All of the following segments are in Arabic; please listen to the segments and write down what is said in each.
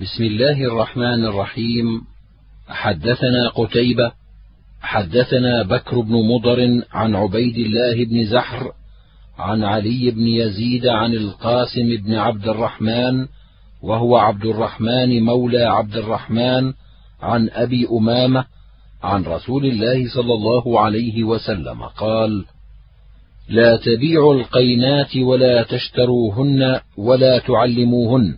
بسم الله الرحمن الرحيم. حدثنا قتيبة حدثنا بكر بن مضر عن عبيد الله بن زحر عن علي بن يزيد عن القاسم بن عبد الرحمن وهو عبد الرحمن مولى عبد الرحمن عن أبي أمامة عن رسول الله صلى الله عليه وسلم قال لا تبيعوا القينات ولا تشتروهن ولا تعلموهن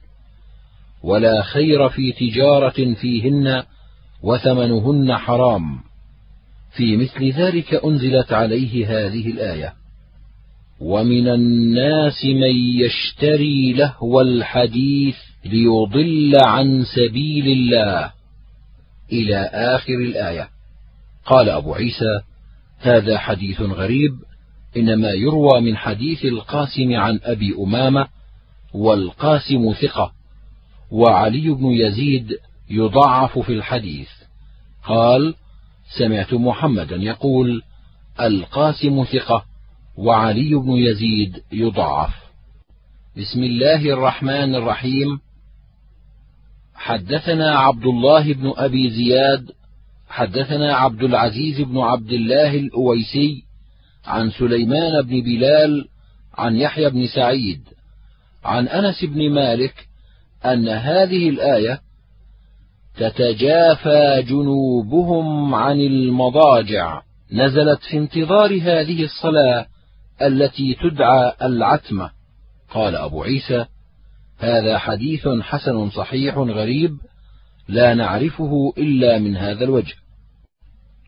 ولا خير في تجارة فيهن وثمنهن حرام. في مثل ذلك أنزلت عليه هذه الآية ومن الناس من يشتري لهو الحديث ليضل عن سبيل الله. إلى آخر الآية قال أبو عيسى هذا حديث غريب إنما يروى من حديث القاسم عن أبي أمامة والقاسم ثقة. وعلي بن يزيد يضعف في الحديث. قال سمعت محمدا يقول القاسم ثقة وعلي بن يزيد يضعف بسم الله الرحمن الرحيم. حدثنا عبد الله بن أبي زياد حدثنا عبد العزيز بن عبد الله الأويسي عن سليمان بن بلال عن يحيى بن سعيد عن أنس بن مالك أن هذه الآية تتجافى جنوبهم عن المضاجع. نزلت في انتظار هذه الصلاة التي تدعى العتمة. قال أبو عيسى هذا حديث حسن صحيح غريب لا نعرفه إلا من هذا الوجه.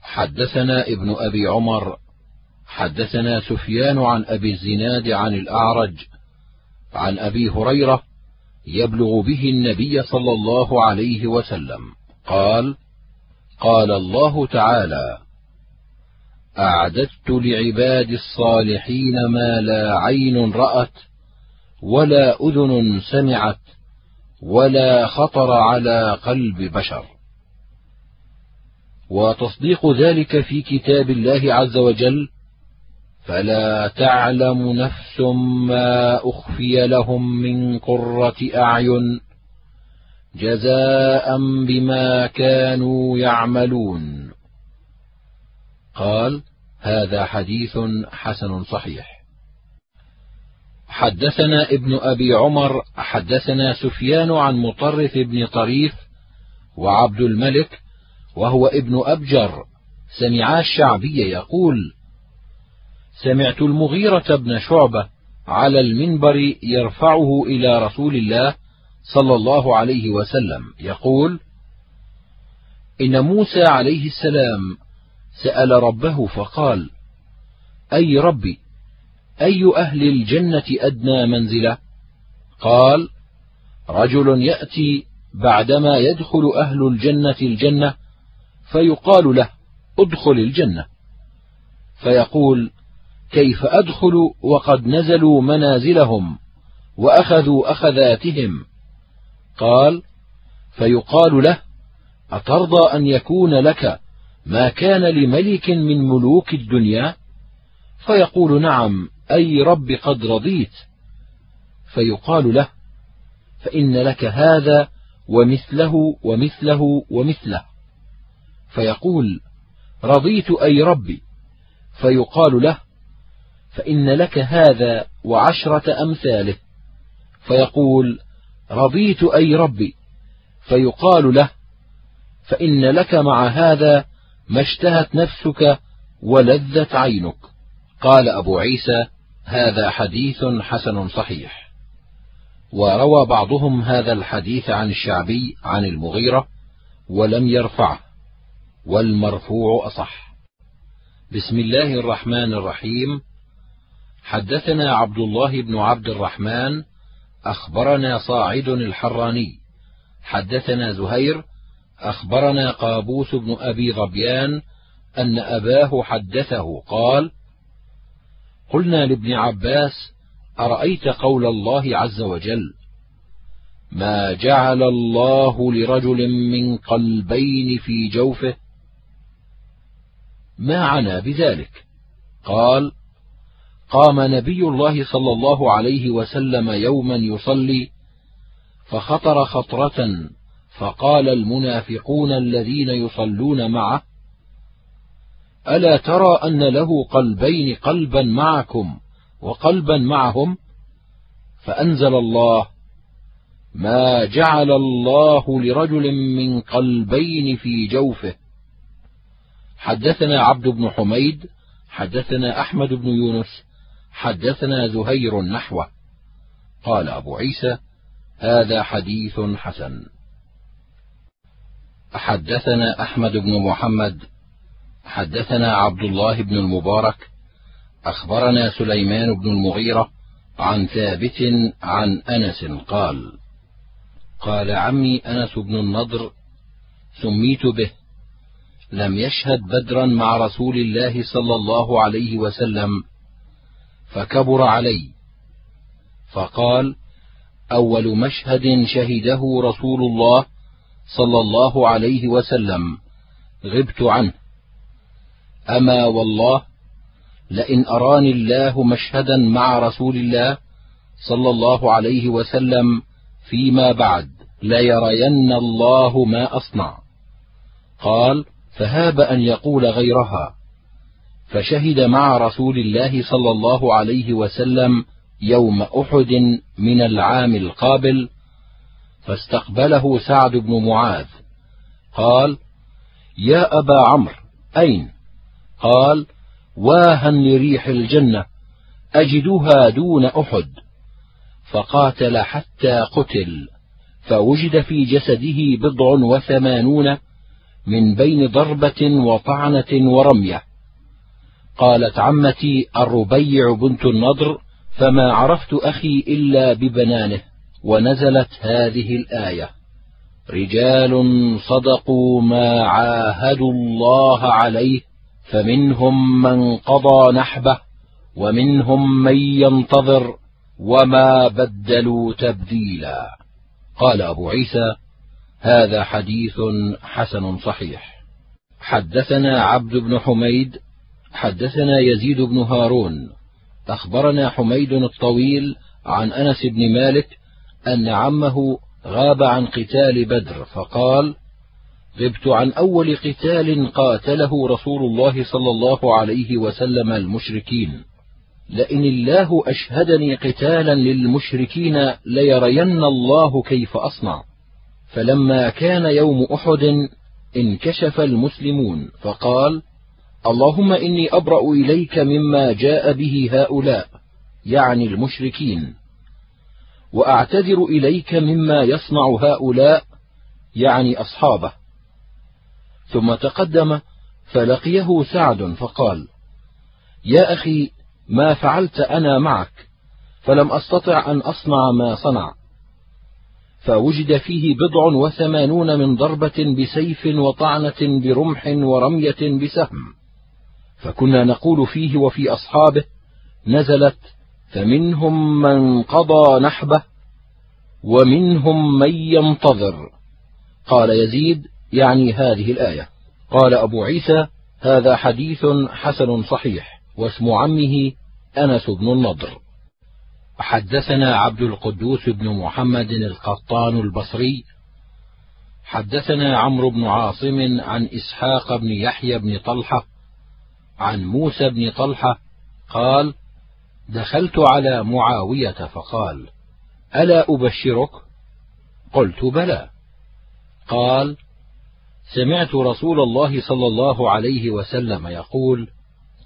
حدثنا ابن أبي عمر حدثنا سفيان عن أبي الزناد عن الأعرج عن أبي هريرة يبلغ به النبي صلى الله عليه وسلم. قال قال الله تعالى أعددت لعباد الصالحين ما لا عين رأت ولا أذن سمعت ولا خطر على قلب بشر. وتصديق ذلك في كتاب الله عز وجل فلا تعلم نفس ما أخفي لهم من قرة أعين جزاء بما كانوا يعملون. قال هذا حديث حسن صحيح. حدثنا ابن أبي عمر حدثنا سفيان عن مطرف بن طريف وعبد الملك وهو ابن أبجر. سمعا الشعبي يقول سمعت المغيرة بن شعبة على المنبر يرفعه إلى رسول الله صلى الله عليه وسلم يقول إن موسى عليه السلام سأل ربه فقال أي ربي أي أهل الجنة أدنى منزلة؟ قال رجل يأتي بعدما يدخل أهل الجنة الجنة فيقال له ادخل الجنة فيقول كيف أدخل وقد نزلوا منازلهم وأخذوا أخذاتهم؟ قال فيقال له أترضى أن يكون لك ما كان لملك من ملوك الدنيا؟ فيقول نعم أي رب قد رضيت. فيقال له فإن لك هذا ومثله ومثله ومثله. فيقول رضيت أي ربي؟ فيقال له فإن لك هذا وعشرة امثاله فيقول رضيت أي ربي؟ فيقال له فإن لك مع هذا ما اشتهت نفسك ولذت عينك. قال أبو عيسى هذا حديث حسن صحيح. وروى بعضهم هذا الحديث عن الشعبي عن المغيرة ولم يرفعه والمرفوع أصح. بسم الله الرحمن الرحيم. حدثنا عبد الله بن عبد الرحمن أخبرنا صاعد الحراني. حدثنا زهير أخبرنا قابوس بن أبي ظبيان أن أباه حدثه قال قلنا لابن عباس أرأيت قول الله عز وجل ما جعل الله لرجل من قلبين في جوفه؟ ما عنا بذلك؟ قال قام نبي الله صلى الله عليه وسلم يوما يصلي فخطر خطرة فقال المنافقون الذين يصلون معه ألا ترى أن له قلبين قلبا معكم وقلبا معهم؟ فأنزل الله ما جعل الله لرجل من قلبين في جوفه. حدثنا عبد بن حميد حدثنا أحمد بن يونس حدثنا زهير نحوه. قال أبو عيسى هذا حديث حسن. حدثنا أحمد بن محمد. حدثنا عبد الله بن المبارك. أخبرنا سليمان بن المغيرة عن ثابت عن أنس قال قال عمي أنس بن النضر سميت به. لم يشهد بدرا مع رسول الله صلى الله عليه وسلم. فكبر علي. فقال أول مشهد شهده رسول الله صلى الله عليه وسلم غبت عنه. أما والله لئن أراني الله مشهدا مع رسول الله صلى الله عليه وسلم فيما بعد ليرين الله ما أصنع. قال فهاب أن يقول غيرها. فشهد مع رسول الله صلى الله عليه وسلم يوم أحد من العام القابل فاستقبله سعد بن معاذ. قال يا أبا عمرو أين؟ قال واها لريح الجنة أجدها دون أحد. فقاتل حتى قتل فوجد في جسده بضع وثمانون من بين ضربة وطعنة ورمية. قالت عمتي الربيع بنت النضر فما عرفت أخي إلا ببنانه ونزلت هذه الآية رجال صدقوا ما عاهدوا الله عليه فمنهم من قضى نحبه ومنهم من ينتظر وما بدلوا تبديلا. قال أبو عيسى هذا حديث حسن صحيح. حدثنا عبد بن حميد حدثنا يزيد بن هارون. أخبرنا حميد الطويل عن أنس بن مالك أن عمه غاب عن قتال بدر فقال غبت عن أول قتال قاتله رسول الله صلى الله عليه وسلم المشركين. لئن الله أشهدني قتالا للمشركين ليرين الله كيف أصنع. فلما كان يوم أحد انكشف المسلمون فقال اللهم إني أبرأ إليك مما جاء به هؤلاء يعني المشركين. وأعتذر إليك مما يصنع هؤلاء يعني أصحابه. ثم تقدم فلقيه سعد فقال يا أخي ما فعلت أنا معك فلم أستطع أن أصنع ما صنع. فوجد فيه بضع وثمانون من ضربة بسيف وطعنة برمح ورمية بسهم. فكنا نقول فيه وفي أصحابه نزلت فمنهم من قضى نحبه ومنهم من ينتظر. قال يزيد يعني هذه الآية. قال أبو عيسى هذا حديث حسن صحيح واسم عمه أنس بن النضر. حدثنا عبد القدوس بن محمد القطان البصري. حدثنا عمرو بن عاصم عن إسحاق بن يحيى بن طلحة. عن موسى بن طلحة قال دخلت على معاوية فقال ألا أبشرك؟ قلت بلى. قال سمعت رسول الله صلى الله عليه وسلم يقول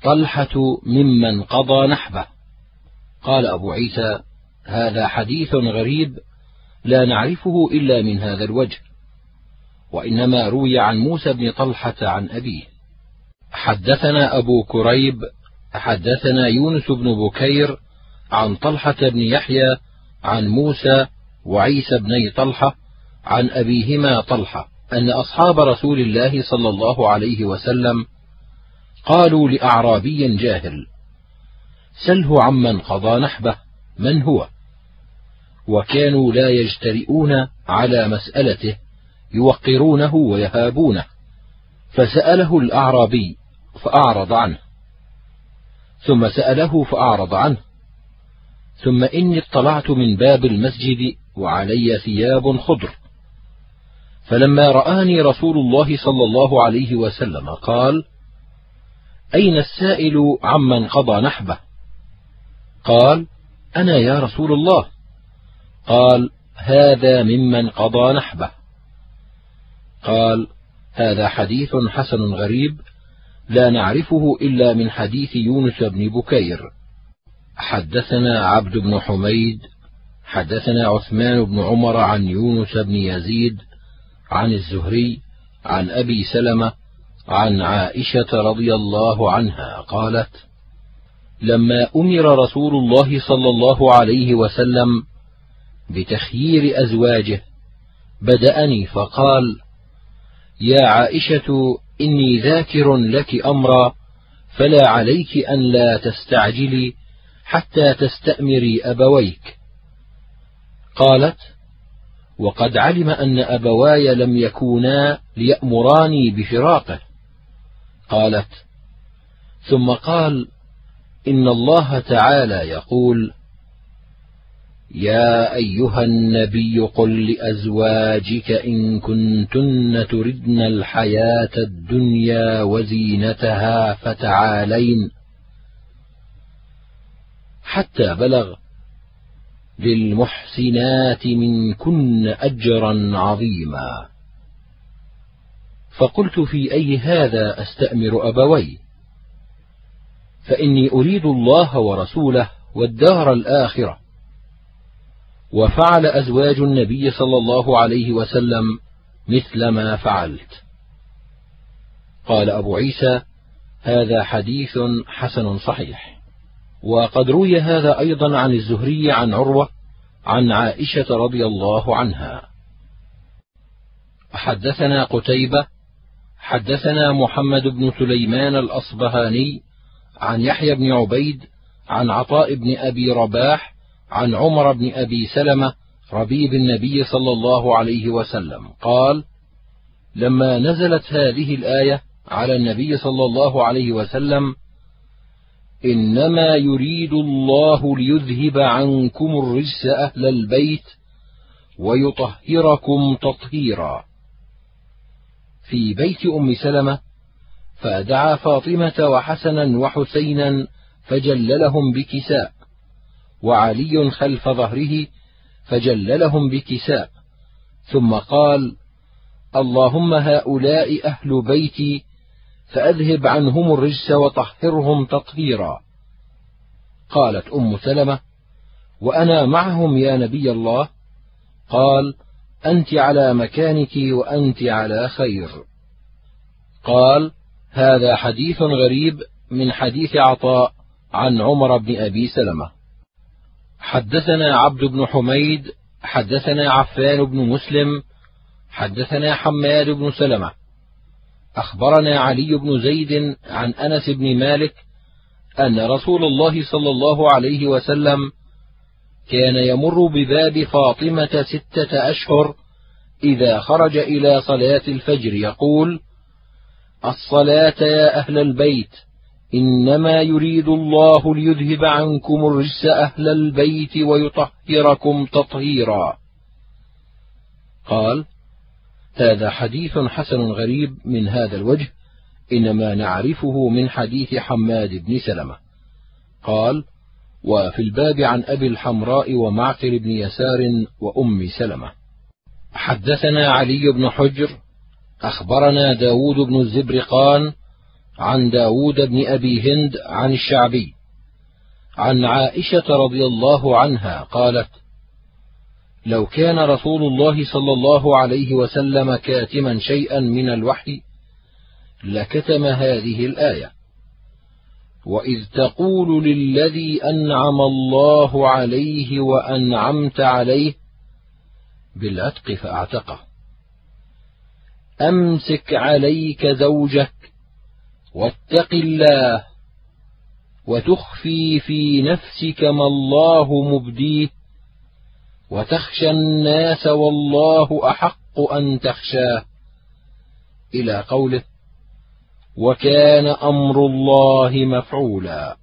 طلحة ممن قضى نحبه. قال أبو عيسى هذا حديث غريب لا نعرفه إلا من هذا الوجه وإنما روي عن موسى بن طلحة عن أبيه. حدثنا أبو كريب حدثنا يونس بن بكير عن طلحة بن يحيى عن موسى وعيسى بني طلحة عن أبيهما طلحة أن أصحاب رسول الله صلى الله عليه وسلم قالوا لأعرابي جاهل سله عمن قضى نحبه من هو؟ وكانوا لا يجترئون على مسألته يوقرونه ويهابونه. فسأله الأعرابي فأعرض عنه. ثم سأله فأعرض عنه. ثم إني اطلعت من باب المسجد وعلي ثياب خضر. فلما رآني رسول الله صلى الله عليه وسلم قال أين السائل عمن قضى نحبه؟ قال أنا يا رسول الله. قال هذا ممن قضى نحبه. قال هذا حديث حسن غريب لا نعرفه إلا من حديث يونس بن بكير. حدثنا عبد بن حميد حدثنا عثمان بن عمر عن يونس بن يزيد عن الزهري عن أبي سلمة عن عائشة رضي الله عنها قالت لما أمر رسول الله صلى الله عليه وسلم بتخيير أزواجه بدأني فقال يا عائشة إني ذاكر لك أمرا فلا عليك أن لا تستعجلي حتى تستأمري أبويك. قالت وقد علم أن أبواي لم يكونا ليأمراني بفراقه. قالت ثم قال إن الله تعالى يقول يا أيها النبي قل لأزواجك إن كنتن تردن الحياة الدنيا وزينتها فتعالين حتى بلغ للمحسنات منكن أجرا عظيما. فقلت في أي هذا أستأمر أبوي؟ فإني أريد الله ورسوله والدار الآخرة. وفعل أزواج النبي صلى الله عليه وسلم مثل ما فعلت. قال أبو عيسى هذا حديث حسن صحيح. وقد روي هذا أيضا عن الزهري عن عروة عن عائشة رضي الله عنها. حدثنا قتيبة حدثنا محمد بن سليمان الأصبهاني عن يحيى بن عبيد عن عطاء بن أبي رباح عن عمر بن أبي سلمة ربيب النبي صلى الله عليه وسلم قال لما نزلت هذه الآية على النبي صلى الله عليه وسلم إنما يريد الله ليذهب عنكم الرجس أهل البيت ويطهركم تطهيرا. في بيت أم سلمة فدعا فاطمة وحسنا وحسينا فجللهم بكساء. وعلي خلف ظهره فجللهم بكساء ثم قال اللهم هؤلاء أهل بيتي فأذهب عنهم الرجس وطهرهم تطهيرا. قالت أم سلمة وأنا معهم يا نبي الله. قال أنت على مكانك وأنت على خير. قال هذا حديث غريب من حديث عطاء عن عمر بن أبي سلمة. حدثنا عبد بن حميد حدثنا عفان بن مسلم حدثنا حماد بن سلمة. أخبرنا علي بن زيد عن أنس بن مالك أن رسول الله صلى الله عليه وسلم كان يمر بباب فاطمة ستة أشهر إذا خرج إلى صلاة الفجر يقول الصلاة يا أهل البيت إنما يريد الله ليذهب عنكم الرجس أهل البيت ويطهركم تطهيرا. قال هذا حديث حسن غريب من هذا الوجه إنما نعرفه من حديث حماد بن سلمة. قال وفي الباب عن أبي الحمراء ومعقل بن يسار وأم سلمة. حدثنا علي بن حجر أخبرنا داود بن الزبرقان عن داود بن أبي هند عن الشعبي عن عائشة رضي الله عنها قالت لو كان رسول الله صلى الله عليه وسلم كاتما شيئا من الوحي لكتم هذه الآية وإذ تقول للذي أنعم الله عليه وأنعمت عليه بالعتق فأعتقه أمسك عليك زوجك واتق الله وتخفي في نفسك ما الله مبديه وتخشى الناس والله أحق أن تخشاه. إلى قوله وكان أمر الله مفعولا.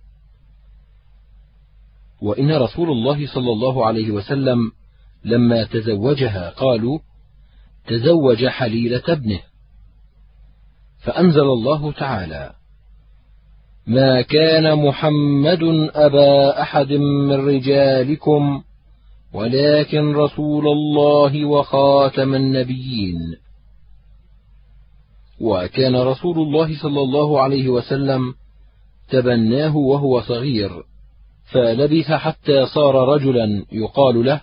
وإن رسول الله صلى الله عليه وسلم لما تزوجها قالوا تزوج حليلة ابنه. فأنزل الله تعالى ما كان محمد أبا أحد من رجالكم ولكن رسول الله وخاتم النبيين. وكان رسول الله صلى الله عليه وسلم تبناه وهو صغير فلبث حتى صار رجلا يقال له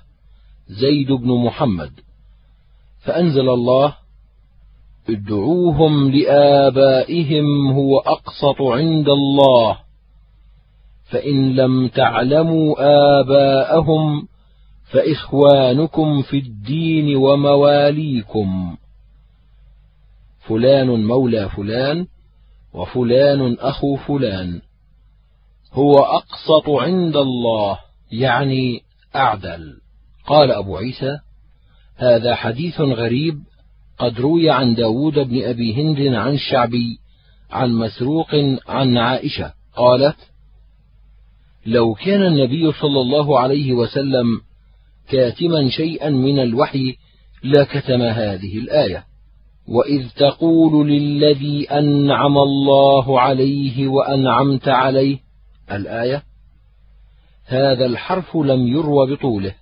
زيد بن محمد. فأنزل الله ادعوهم لآبائهم هو أقسط عند الله. فإن لم تعلموا آباءهم فإخوانكم في الدين ومواليكم. فلان مولى فلان وفلان أخو فلان. هو أقسط عند الله يعني أعدل. قال أبو عيسى هذا حديث غريب قد روي عن داود بن أبي هند عن الشعبي عن مسروق عن عائشة قالت لو كان النبي صلى الله عليه وسلم كاتما شيئا من الوحي لكتم هذه الآية وإذ تقول للذي أنعم الله عليه وأنعمت عليه الآية هذا الحرف لم يروى بطوله.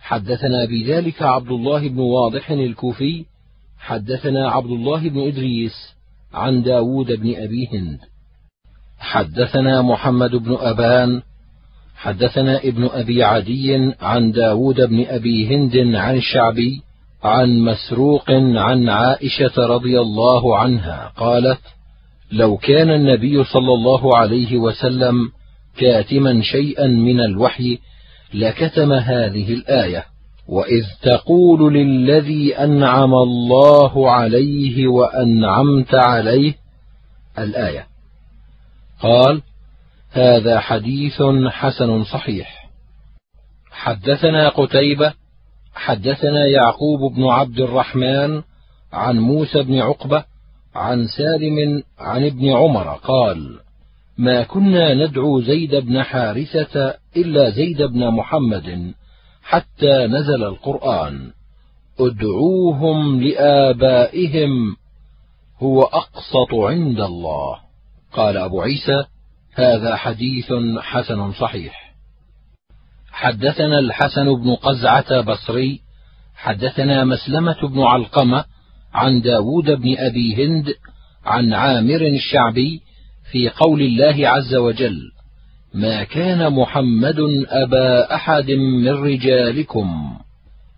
حدثنا بذلك عبد الله بن واضح الكوفي حدثنا عبد الله بن إدريس عن داود بن أبي هند. حدثنا محمد بن أبان حدثنا ابن أبي عدي عن داود بن أبي هند عن الشعبي عن مسروق عن عائشة رضي الله عنها قالت لو كان النبي صلى الله عليه وسلم كاتما شيئا من الوحي لكتم هذه الآية وإذ تقول للذي أنعم الله عليه وأنعمت عليه الآية. قال هذا حديث حسن صحيح. حدثنا قتيبة حدثنا يعقوب بن عبد الرحمن عن موسى بن عقبة عن سالم عن ابن عمر قال ما كنا ندعو زيد بن حارثة إلا زيد بن محمد حتى نزل القرآن. ادعوهم لآبائهم هو أقسط عند الله. قال أبو عيسى هذا حديث حسن صحيح. حدثنا الحسن بن قزعة بصري حدثنا مسلمة بن علقمة عن داود بن أبي هند عن عامر الشعبي في قول الله عز وجل ما كان محمد أبا أحد من رجالكم.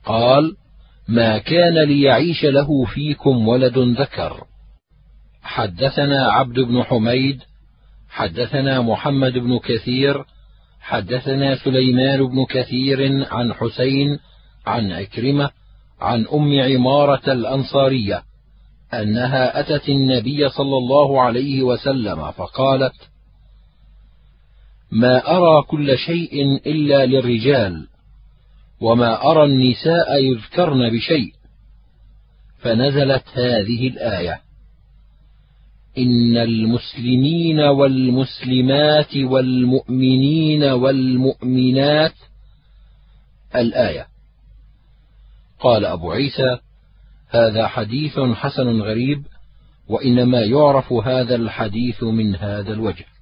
قال ما كان ليعيش له فيكم ولد ذكر. حدثنا عبد بن حميد حدثنا محمد بن كثير حدثنا سليمان بن كثير عن حسين عن عكرمة عن أم عمارة الأنصارية أنها أتت النبي صلى الله عليه وسلم فقالت ما أرى كل شيء إلا للرجال وما أرى النساء يذكرن بشيء. فنزلت هذه الآية إن المسلمين والمسلمات والمؤمنين والمؤمنات. الآية قال أبو عيسى هذا حديث حسن غريب وإنما يعرف هذا الحديث من هذا الوجه.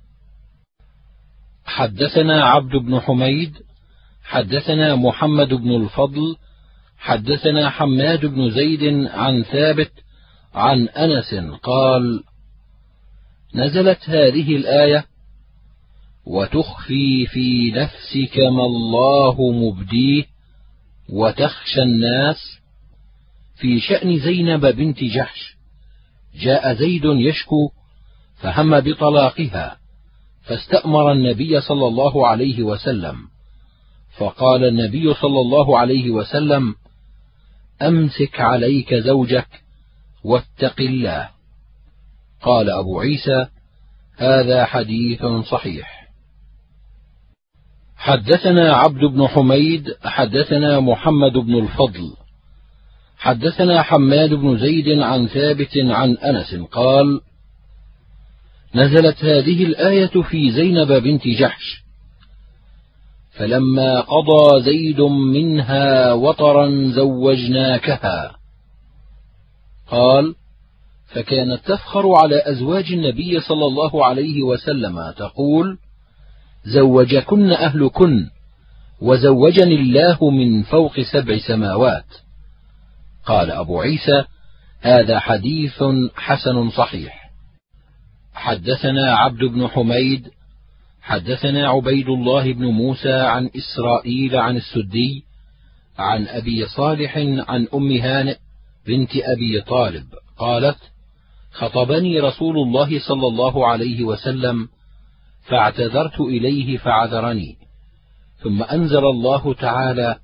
حدثنا عبد بن حميد حدثنا محمد بن الفضل حدثنا حماد بن زيد عن ثابت عن أنس قال نزلت هذه الآية وتخفي في نفسك ما الله مبديه وتخشى الناس. في شأن زينب بنت جحش جاء زيد يشكو فهم بطلاقها. فاستأمر النبي صلى الله عليه وسلم. فقال النبي صلى الله عليه وسلم أمسك عليك زوجك واتق الله. قال أبو عيسى هذا حديث صحيح. حدثنا عبد بن حميد حدثنا محمد بن الفضل. حدثنا حماد بن زيد عن ثابت عن أنس قال نزلت هذه الآية في زينب بنت جحش. فلما قضى زيد منها وطرا زوجناكها. قال فكانت تفخر على أزواج النبي صلى الله عليه وسلم تقول زوجكن أهلكن وزوجني الله من فوق سبع سماوات. قال أبو عيسى هذا حديث حسن صحيح. حدثنا عبد بن حميد حدثنا عبيد الله بن موسى عن إسرائيل عن السدي عن أبي صالح عن أم هانئ بنت أبي طالب قالت خطبني رسول الله صلى الله عليه وسلم فاعتذرت إليه فعذرني ثم أنزل الله تعالى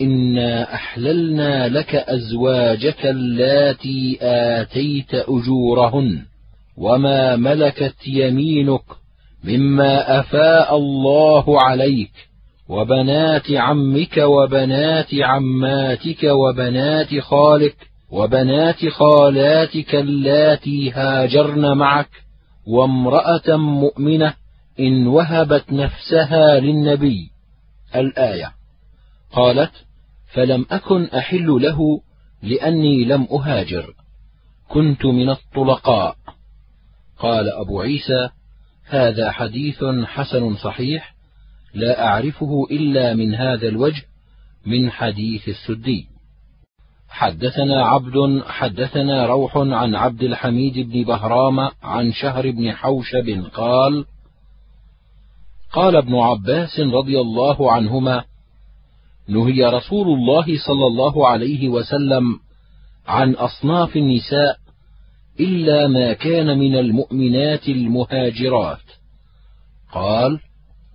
إنا أحللنا لك أزواجك اللاتي آتيت أجورهن. وما ملكت يمينك مما افاء الله عليك وبنات عمك وبنات عماتك وبنات خالك وبنات خالاتك اللاتي هاجرن معك وامراه مؤمنه ان وهبت نفسها للنبي. الآية. قالت فلم اكن احل له لاني لم اهاجر. كنت من الطلقاء. قال أبو عيسى هذا حديث حسن صحيح لا أعرفه إلا من هذا الوجه من حديث السدي. حدثنا عبد حدثنا روح عن عبد الحميد بن بهرام عن شهر بن حوشب قال قال ابن عباس رضي الله عنهما نهي رسول الله صلى الله عليه وسلم عن أصناف النساء إلا ما كان من المؤمنات المهاجرات. قال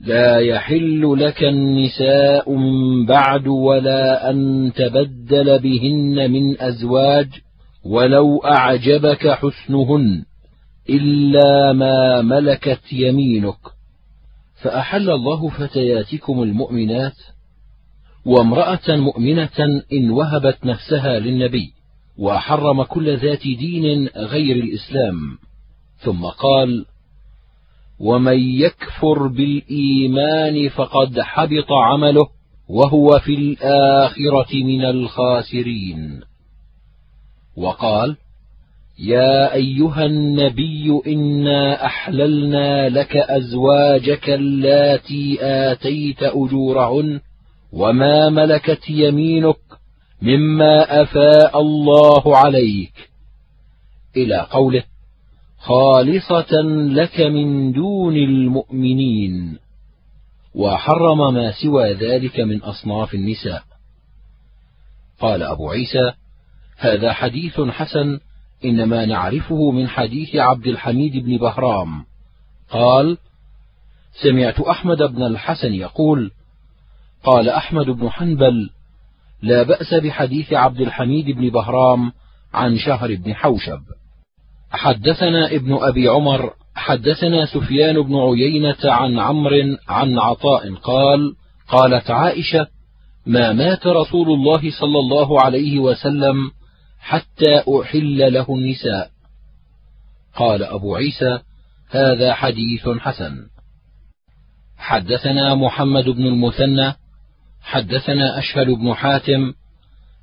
لا يحل لك النساء من بعد ولا أن تبدل بهن من أزواج ولو أعجبك حسنهن إلا ما ملكت يمينك. فأحل الله فتياتكم المؤمنات وامرأة مؤمنة إن وهبت نفسها للنبي. وحرم كل ذات دين غير الإسلام. ثم قال ومن يكفر بالإيمان فقد حبط عمله وهو في الآخرة من الخاسرين. وقال يا أيها النبي إنا أحللنا لك أزواجك اللاتي آتيت أجورهن وما ملكت يمينك مما أفاء الله عليك. إلى قوله خالصة لك من دون المؤمنين. وحرم ما سوى ذلك من أصناف النساء. قال أبو عيسى هذا حديث حسن إنما نعرفه من حديث عبد الحميد بن بهرام. قال سمعت أحمد بن الحسن يقول قال أحمد بن حنبل لا بأس بحديث عبد الحميد بن بهرام عن شهر بن حوشب. حدثنا ابن أبي عمر حدثنا سفيان بن عيينة عن عمرو عن عطاء قال قالت عائشة ما مات رسول الله صلى الله عليه وسلم حتى أحل له النساء. قال أبو عيسى هذا حديث حسن. حدثنا محمد بن المثنى حدثنا أشهل بن حاتم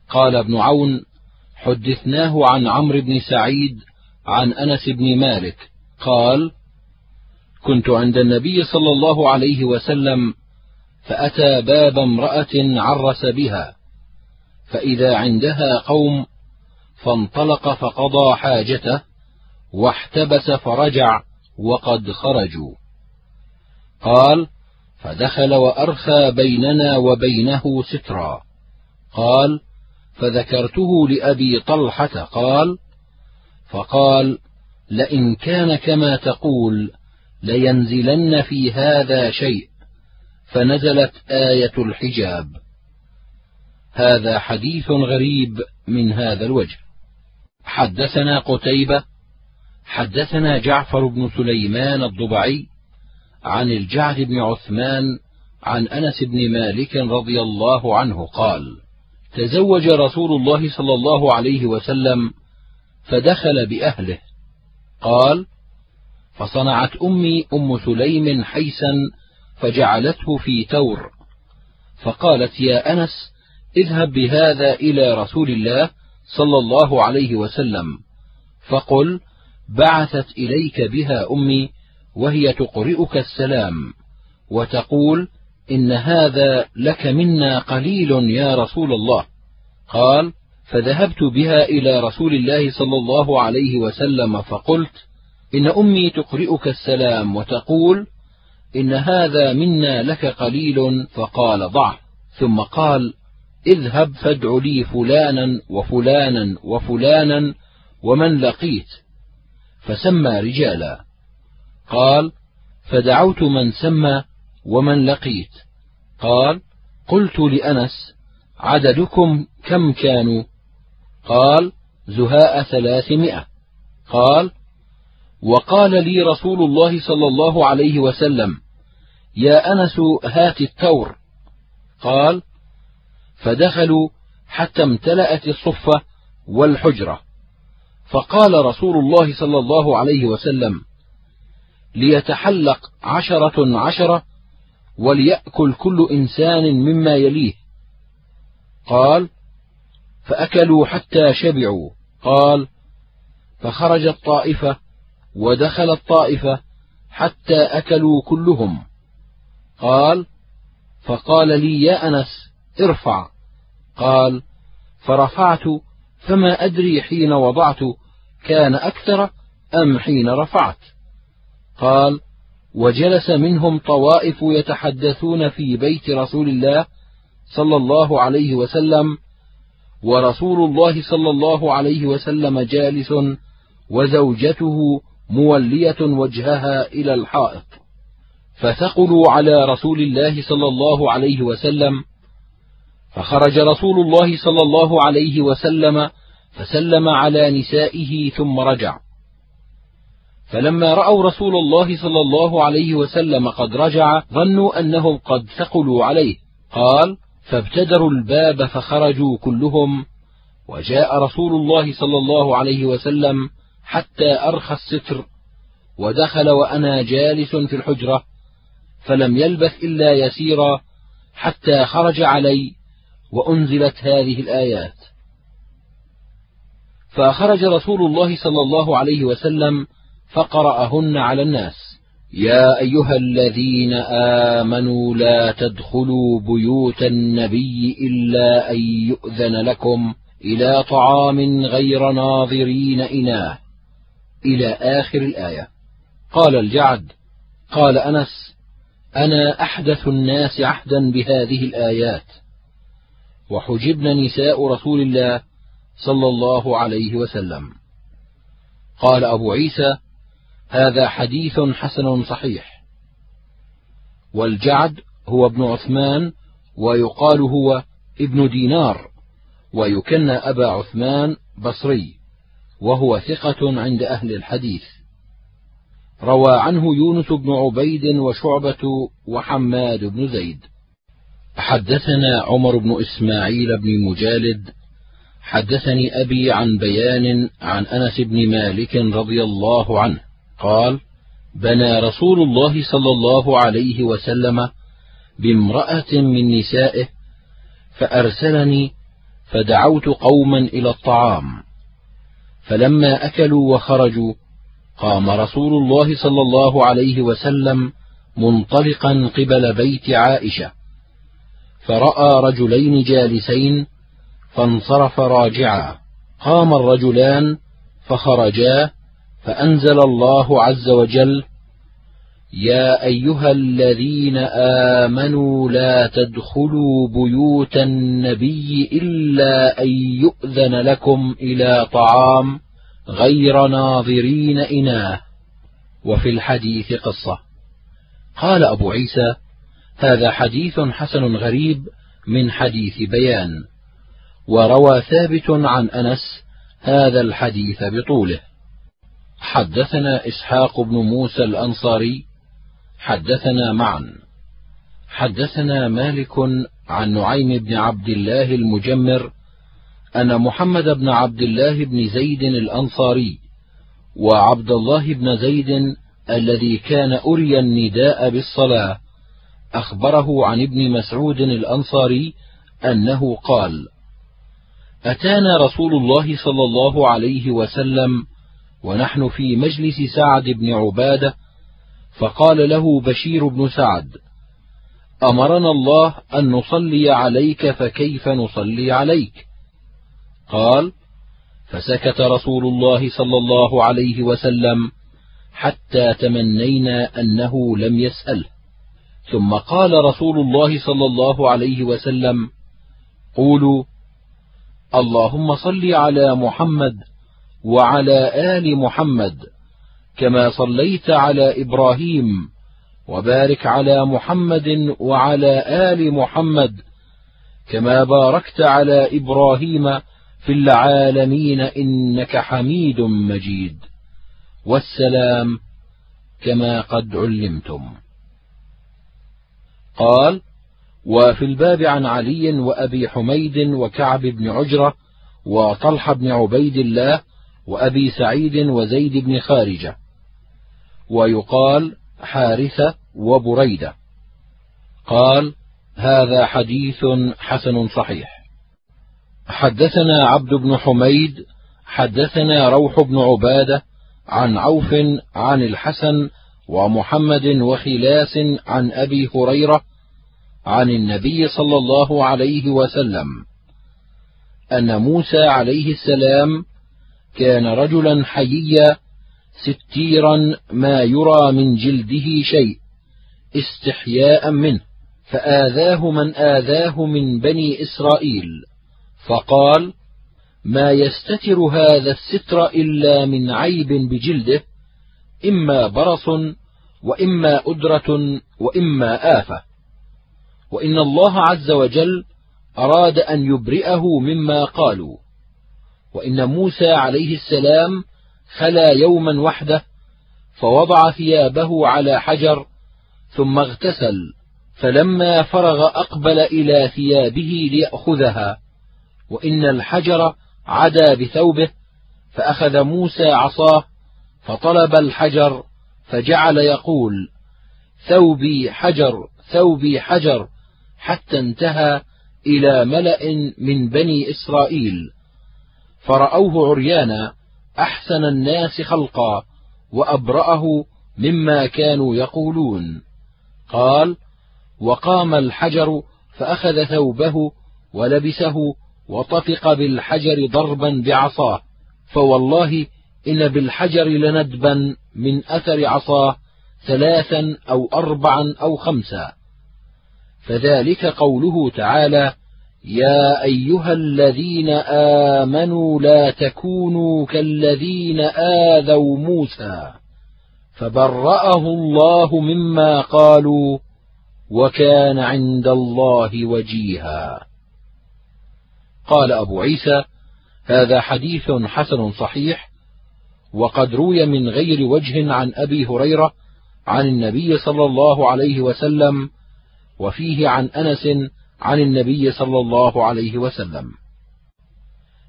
قال ابن عون حدثناه عن عمرو بن سعيد عن أنس بن مالك قال كنت عند النبي صلى الله عليه وسلم فأتى باب امرأة عرس بها فإذا عندها قوم فانطلق فقضى حاجته واحتبس فرجع وقد خرجوا. قال فدخل وأرخى بيننا وبينه سترا. قال فذكرته لأبي طلحة قال فقال لئن كان كما تقول لينزلن في هذا شيء. فنزلت آية الحجاب. هذا حديث غريب من هذا الوجه. حدثنا قتيبة حدثنا جعفر بن سليمان الضبعي عن الجعد بن عثمان عن أنس بن مالك رضي الله عنه قال تزوج رسول الله صلى الله عليه وسلم فدخل بأهله. قال فصنعت أمي أم سليم حيسا فجعلته في تور. فقالت يا أنس اذهب بهذا إلى رسول الله صلى الله عليه وسلم. فقل بعثت إليك بها أمي وهي تقرئك السلام وتقول إن هذا لك منا قليل يا رسول الله. قال فذهبت بها إلى رسول الله صلى الله عليه وسلم فقلت إن أمي تقرئك السلام وتقول إن هذا منا لك قليل فقال ضع. ثم قال اذهب فادع لي فلانا وفلانا وفلانا ومن لقيت. فسمى رجالا. قال فدعوت من سمى ومن لقيت. قال قلت لأنس عددكم كم كانوا؟ قال زهاء ثلاثمائة. قال وقال لي رسول الله صلى الله عليه وسلم يا أنس هات التور. قال فدخلوا حتى امتلأت الصفة والحجرة. فقال رسول الله صلى الله عليه وسلم ليتحلق عشرة عشرة وليأكل كل إنسان مما يليه. قال فأكلوا حتى شبعوا. قال فخرجت طائفة ودخلت طائفة حتى أكلوا كلهم. قال فقال لي يا أنس ارفع. قال فرفعت فما أدري حين وضعت كان أكثر أم حين رفعت. قال وجلس منهم طوائف يتحدثون في بيت رسول الله صلى الله عليه وسلم ورسول الله صلى الله عليه وسلم جالس وزوجته مولية وجهها إلى الحائط. فثقلوا على رسول الله صلى الله عليه وسلم فخرج رسول الله صلى الله عليه وسلم فسلم على نسائه ثم رجع. فلما رأوا رسول الله صلى الله عليه وسلم قد رجع ظنوا أنهم قد ثقلوا عليه. قال فابتدروا الباب فخرجوا كلهم. وجاء رسول الله صلى الله عليه وسلم حتى أرخى الستر ودخل وأنا جالس في الحجرة فلم يلبث إلا يسيرا حتى خرج علي وأنزلت هذه الآيات. فخرج رسول الله صلى الله عليه وسلم فقرأهن على الناس. يا أيها الذين آمنوا لا تدخلوا بيوت النبي إلا أن يؤذن لكم إلى طعام غير ناظرين إناه. إلى آخر الآية. قال الجعد قال أنس أنا أحدث الناس عهدا بهذه الآيات. وحجبن نساء رسول الله صلى الله عليه وسلم. قال أبو عيسى هذا حديث حسن صحيح. والجعد هو ابن عثمان ويقال هو ابن دينار ويكنى أبا عثمان بصري وهو ثقة عند أهل الحديث. روى عنه يونس بن عبيد وشعبة وحماد بن زيد. حدثنا عمر بن إسماعيل بن مجالد. حدثني أبي عن بيان عن أنس بن مالك رضي الله عنه. قال بنى رسول الله صلى الله عليه وسلم بامرأة من نسائه فأرسلني فدعوت قوما إلى الطعام. فلما أكلوا وخرجوا قام رسول الله صلى الله عليه وسلم منطلقا قبل بيت عائشة فرأى رجلين جالسين فانصرف راجعا. قام الرجلان فخرجا فأنزل الله عز وجل يا أيها الذين آمنوا لا تدخلوا بيوت النبي إلا أن يؤذن لكم إلى طعام غير ناظرين إناه. وفي الحديث قصة. قال أبو عيسى هذا حديث حسن غريب من حديث بيان. وروى ثابت عن أنس هذا الحديث بطوله. حدثنا إسحاق بن موسى الأنصاري حدثنا معا. حدثنا مالك عن نعيم بن عبد الله المجمر أن محمد بن عبد الله بن زيد الأنصاري وعبد الله بن زيد الذي كان أري النداء بالصلاة أخبره عن ابن مسعود الأنصاري أنه قال أتانا رسول الله صلى الله عليه وسلم ونحن في مجلس سعد بن عبادة فقال له بشير بن سعد أمرنا الله أن نصلي عليك فكيف نصلي عليك؟ قال فسكت رسول الله صلى الله عليه وسلم حتى تمنينا أنه لم يساله ثم قال رسول الله صلى الله عليه وسلم قولوا اللهم صل على محمد وعلى آل محمد كما صليت على إبراهيم وبارك على محمد وعلى آل محمد كما باركت على إبراهيم في العالمين إنك حميد مجيد. والسلام كما قد علمتم. قال وفي الباب عن علي وأبي حميد وكعب بن عجرة وطلحة بن عبيد الله وأبي سعيد وزيد بن خارجة. ويقال حارثة وبريدة. قال هذا حديث حسن صحيح. حدثنا عبد بن حميد حدثنا روح بن عبادة عن عوف عن الحسن ومحمد وخلاس عن أبي هريرة عن النبي صلى الله عليه وسلم أن موسى عليه السلام كان رجلا حييا ستيرا ما يرى من جلده شيء استحياء منه فآذاه من آذاه من بني إسرائيل. فقال ما يستتر هذا الستر إلا من عيب بجلده إما برص وإما أدرة وإما آفة. وإن الله عز وجل أراد أن يبرئه مما قالوا. وإن موسى عليه السلام خلا يوما وحده فوضع ثيابه على حجر ثم اغتسل فلما فرغ أقبل إلى ثيابه ليأخذها وإن الحجر عدا بثوبه فأخذ موسى عصاه فطلب الحجر فجعل يقول ثوبي حجر ثوبي حجر حتى انتهى إلى ملأ من بني إسرائيل. فرأوه عريانا أحسن الناس خلقا وأبرأه مما كانوا يقولون. قال وقام الحجر فأخذ ثوبه ولبسه وطفق بالحجر ضربا بعصاه فوالله إن بالحجر لندبا من أثر عصاه ثلاثا أو أربعا أو خمسا. فذلك قوله تعالى يا أيها الذين آمنوا لا تكونوا كالذين آذوا موسى فبرأه الله مما قالوا وكان عند الله وجيها. قال أبو عيسى هذا حديث حسن صحيح وقد روي من غير وجه عن أبي هريرة عن النبي صلى الله عليه وسلم وفيه عن أنس عن النبي صلى الله عليه وسلم.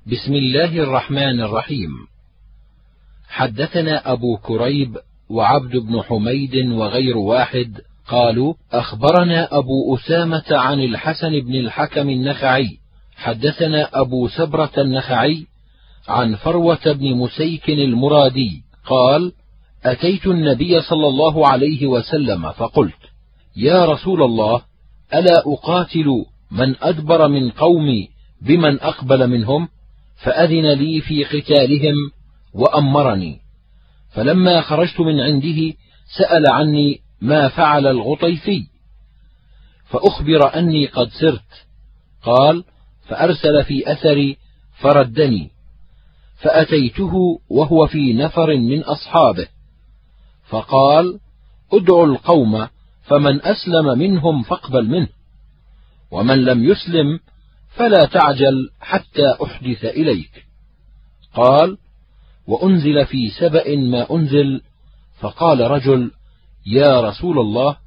بسم الله الرحمن الرحيم. حدثنا أبو كريب وعبد بن حميد وغير واحد قالوا أخبرنا أبو أسامة عن الحسن بن الحكم النخعي. حدثنا أبو سبرة النخعي عن فروة بن مسيك المرادي قال أتيت النبي صلى الله عليه وسلم فقلت يا رسول الله ألا أقاتل من أدبر من قومي بمن أقبل منهم فأذن لي في قتالهم وأمرني. فلما خرجت من عنده سأل عني ما فعل الغطيفي فأخبر أني قد سرت. قال فأرسل في أثري فردني فأتيته وهو في نفر من أصحابه فقال ادعوا القوم فمن أسلم منهم فاقبل منه ومن لم يسلم فلا تعجل حتى أحدث إليك. قال وأنزل في سبأ ما أنزل فقال رجل يا رسول الله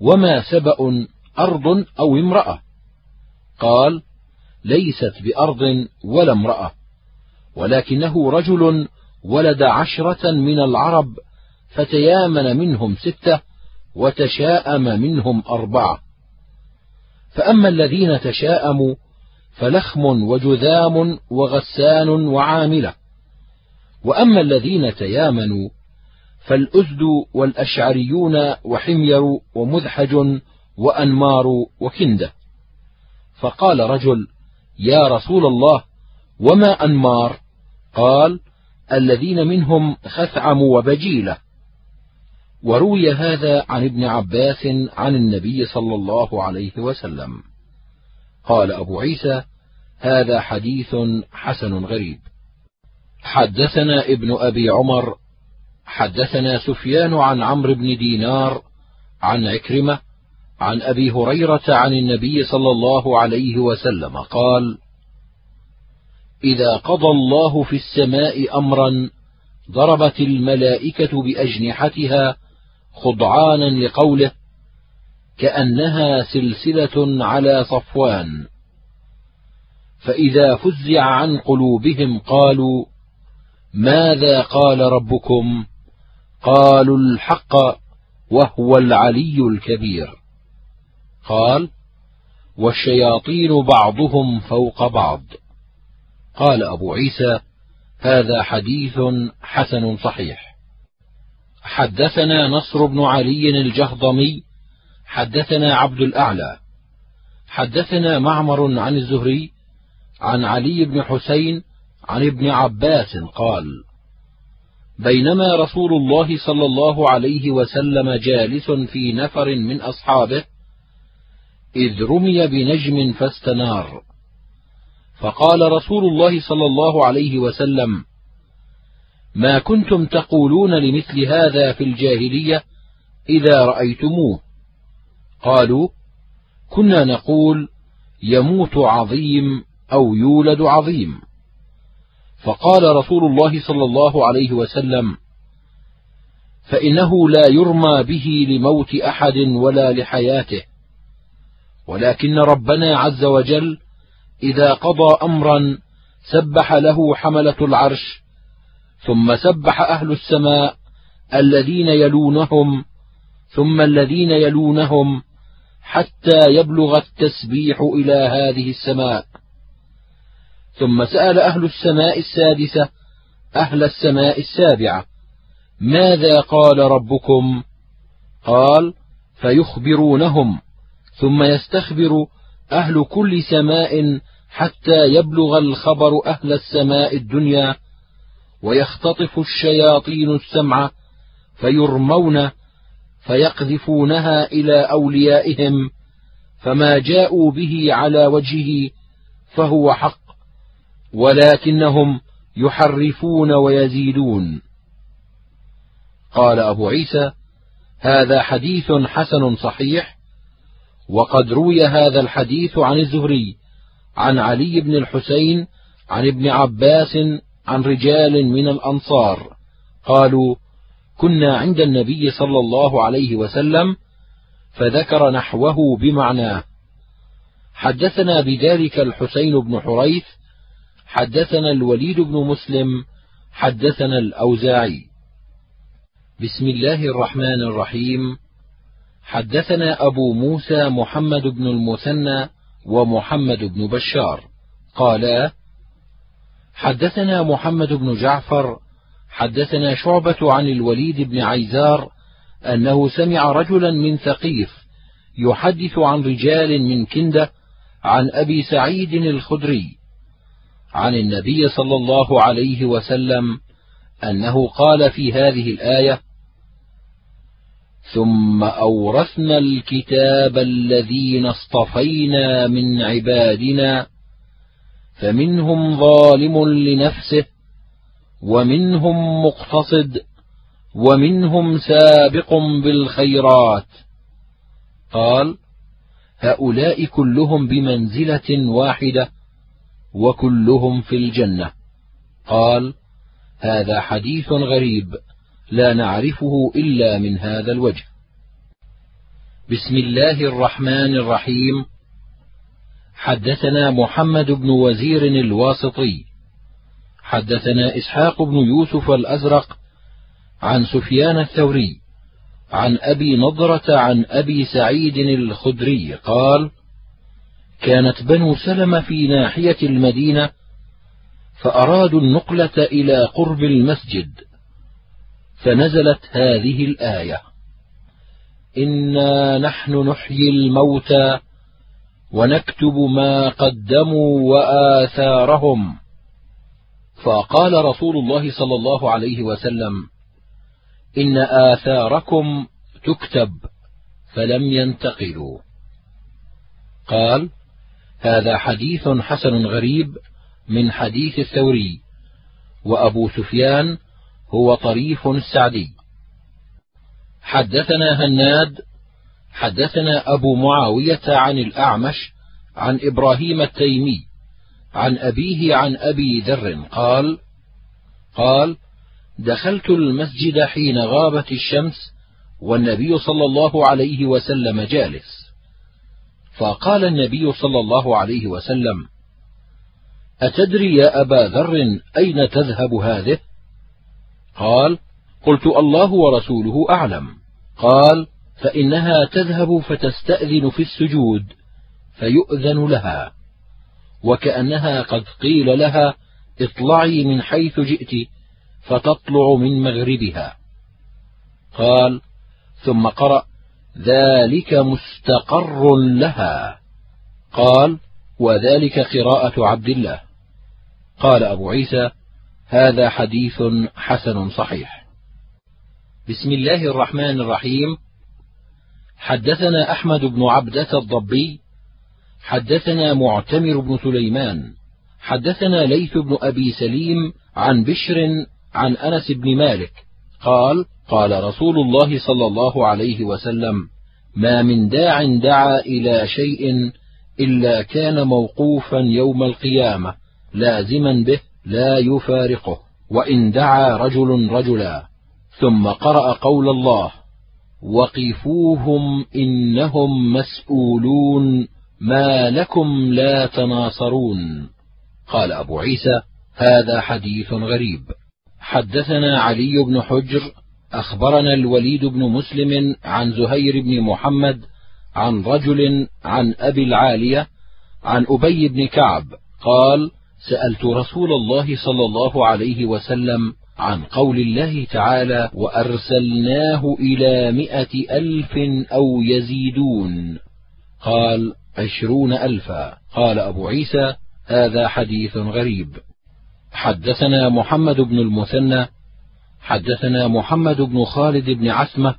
وما سبأ أرض أو امرأة؟ قال ليست بأرض ولا امرأة ولكنه رجل ولد عشرة من العرب فتيامن منهم ستة وتشاءم منهم أربعة. فأما الذين تشاءموا فلخم وجذام وغسان وعاملة. وأما الذين تيامنوا فالأزد والأشعريون وحمير ومذحج وأنمار وكندة فقال رجل يا رسول الله وما أنمار؟ قال الذين منهم خثعم وبجيلة. وروي هذا عن ابن عباس عن النبي صلى الله عليه وسلم. قال أبو عيسى هذا حديث حسن غريب. حدثنا ابن أبي عمر حدثنا سفيان عن عمرو بن دينار عن عكرمة عن أبي هريرة عن النبي صلى الله عليه وسلم قال إذا قضى الله في السماء أمرا ضربت الملائكة بأجنحتها خضعانا لقوله كأنها سلسلة على صفوان. فإذا فزع عن قلوبهم قالوا ماذا قال ربكم؟ قالوا الحق وهو العلي الكبير. قال والشياطين بعضهم فوق بعض. قال أبو عيسى هذا حديث حسن صحيح. حدثنا نصر بن علي الجهضمي حدثنا عبد الأعلى حدثنا معمر عن الزهري عن علي بن حسين عن ابن عباس قال بينما رسول الله صلى الله عليه وسلم جالس في نفر من أصحابه إذ رمي بنجم فاستنار. فقال رسول الله صلى الله عليه وسلم ما كنتم تقولون لمثل هذا في الجاهلية إذا رأيتموه. قالوا كنا نقول يموت عظيم أو يولد عظيم. فقال رسول الله صلى الله عليه وسلم فإنه لا يرمى به لموت أحد ولا لحياته. ولكن ربنا عز وجل إذا قضى أمرا سبح له حملة العرش ثم سبح أهل السماء الذين يلونهم ثم الذين يلونهم حتى يبلغ التسبيح إلى هذه السماء. ثم سأل أهل السماء السادسة أهل السماء السابعة ماذا قال ربكم؟ قال فيخبرونهم ثم يستخبر أهل كل سماء حتى يبلغ الخبر أهل السماء الدنيا ويختطف الشياطين السمع فيرمون فيقذفونها إلى أوليائهم فما جاءوا به على وجهه فهو حق ولكنهم يحرفون ويزيدون. قال أبو عيسى هذا حديث حسن صحيح وقد روي هذا الحديث عن الزهري عن علي بن الحسين عن ابن عباس عن رجال من الأنصار. قالوا كنا عند النبي صلى الله عليه وسلم فذكر نحوه بمعناه حدثنا بذلك الحسين بن حريث حدثنا الوليد بن مسلم حدثنا الأوزاعي. بسم الله الرحمن الرحيم. حدثنا أبو موسى محمد بن المثنى ومحمد بن بشار. قالا حدثنا محمد بن جعفر حدثنا شعبة عن الوليد بن عيزار أنه سمع رجلا من ثقيف يحدث عن رجال من كندة عن أبي سعيد الخدري عن النبي صلى الله عليه وسلم أنه قال في هذه الآية ثم أورثنا الكتاب الذين اصطفينا من عبادنا فمنهم ظالم لنفسه ومنهم مقتصد ومنهم سابق بالخيرات. قال هؤلاء كلهم بمنزلة واحدة وكلهم في الجنة. قال هذا حديث غريب لا نعرفه إلا من هذا الوجه. بسم الله الرحمن الرحيم. حدثنا محمد بن وزير الواسطي. حدثنا إسحاق بن يوسف الأزرق عن سفيان الثوري عن أبي نضرة عن أبي سعيد الخدري قال كانت بنو سلمة في ناحية المدينة فأرادوا النقلة إلى قرب المسجد فنزلت هذه الآية إنا نحن نحيي الموتى ونكتب ما قدموا وآثارهم. فقال رسول الله صلى الله عليه وسلم إن آثاركم تكتب فلم ينتقلوا. قال هذا حديث حسن غريب من حديث الثوري وأبو سفيان هو طريف السعدي حدثنا هناد حدثنا أبو معاوية عن الأعمش عن إبراهيم التيمي عن أبيه عن أبي ذر قال قال دخلت المسجد حين غابت الشمس والنبي صلى الله عليه وسلم جالس. فقال النبي صلى الله عليه وسلم أتدري يا أبا ذر أين تذهب هذه؟ قال قلت الله ورسوله أعلم. قال فإنها تذهب فتستأذن في السجود فيؤذن لها. وكأنها قد قيل لها اطلعي من حيث جئت فتطلع من مغربها. قال ثم قرأ ذلك مستقر لها. قال وذلك قراءة عبد الله. قال أبو عيسى هذا حديث حسن صحيح. بسم الله الرحمن الرحيم. حدثنا أحمد بن عبدة الضبي حدثنا معتمر بن سليمان حدثنا ليث بن أبي سليم عن بشر عن أنس بن مالك قال قال رسول الله صلى الله عليه وسلم ما من داع دعا إلى شيء إلا كان موقوفا يوم القيامة لازما به لا يفارقه وإن دعا رجل رجلا. ثم قرأ قول الله وقفوهم إنهم مسؤولون ما لكم لا تناصرون قال أبو عيسى هذا حديث غريب. حدثنا علي بن حجر أخبرنا الوليد بن مسلم عن زهير بن محمد عن رجل عن أبي العالية عن أبي بن كعب قال سألت رسول الله صلى الله عليه وسلم عن قول الله تعالى وأرسلناه إلى مائة ألف أو يزيدون. قال عشرون ألفا. قال أبو عيسى هذا حديث غريب. حدثنا محمد بن المثنى حدثنا محمد بن خالد بن عسمة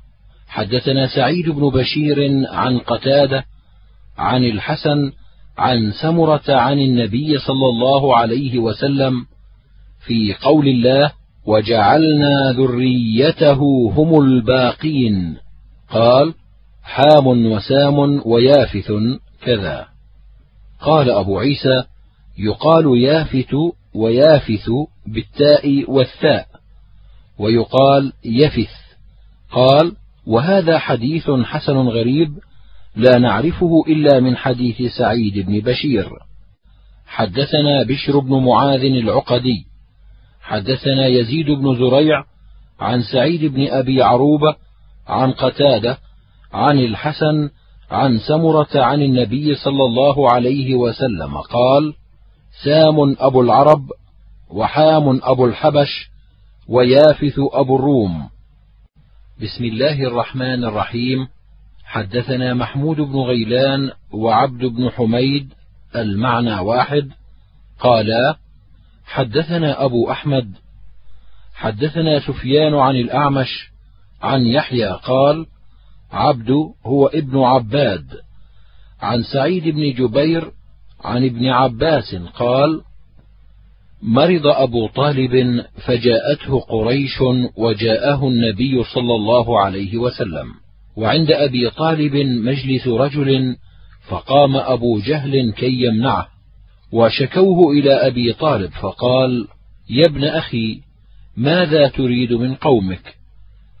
حدثنا سعيد بن بشير عن قتادة عن الحسن عن سمرة عن النبي صلى الله عليه وسلم في قول الله وجعلنا ذريته هم الباقين. قال حام وسام ويافث كذا. قال أبو عيسى يقال يافت ويافث بالتاء والثاء ويقال يفث. قال وهذا حديث حسن غريب لا نعرفه إلا من حديث سعيد بن بشير. حدثنا بشر بن معاذ العقدي. حدثنا يزيد بن زريع عن سعيد بن أبي عروبة عن قتادة عن الحسن عن سمرة عن النبي صلى الله عليه وسلم قال سام أبو العرب وحام أبو الحبش ويافث أبو الروم. بسم الله الرحمن الرحيم. حدثنا محمود بن غيلان وعبد بن حميد المعنى واحد. قالا حدثنا أبو أحمد حدثنا سفيان عن الأعمش عن يحيى قال عبد هو ابن عباد. عن سعيد بن جبير عن ابن عباس قال مرض أبو طالب فجاءته قريش وجاءه النبي صلى الله عليه وسلم وعند أبي طالب مجلس رجل فقام أبو جهل كي يمنعه. وشكوه إلى أبي طالب فقال يا ابن أخي ماذا تريد من قومك؟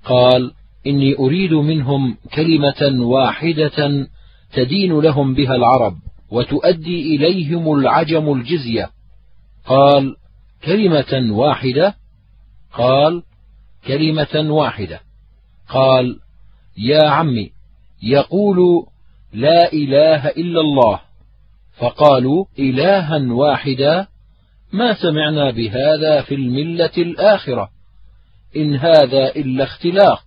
قال إني أريد منهم كلمة واحدة تدين لهم بها العرب وتؤدي إليهم العجم الجزية. قال كلمة واحدة؟ قال كلمة واحدة. قال يا عمي يقول لا إله إلا الله. فقالوا إلها واحدا ما سمعنا بهذا في الملة الآخرة إن هذا إلا اختلاق.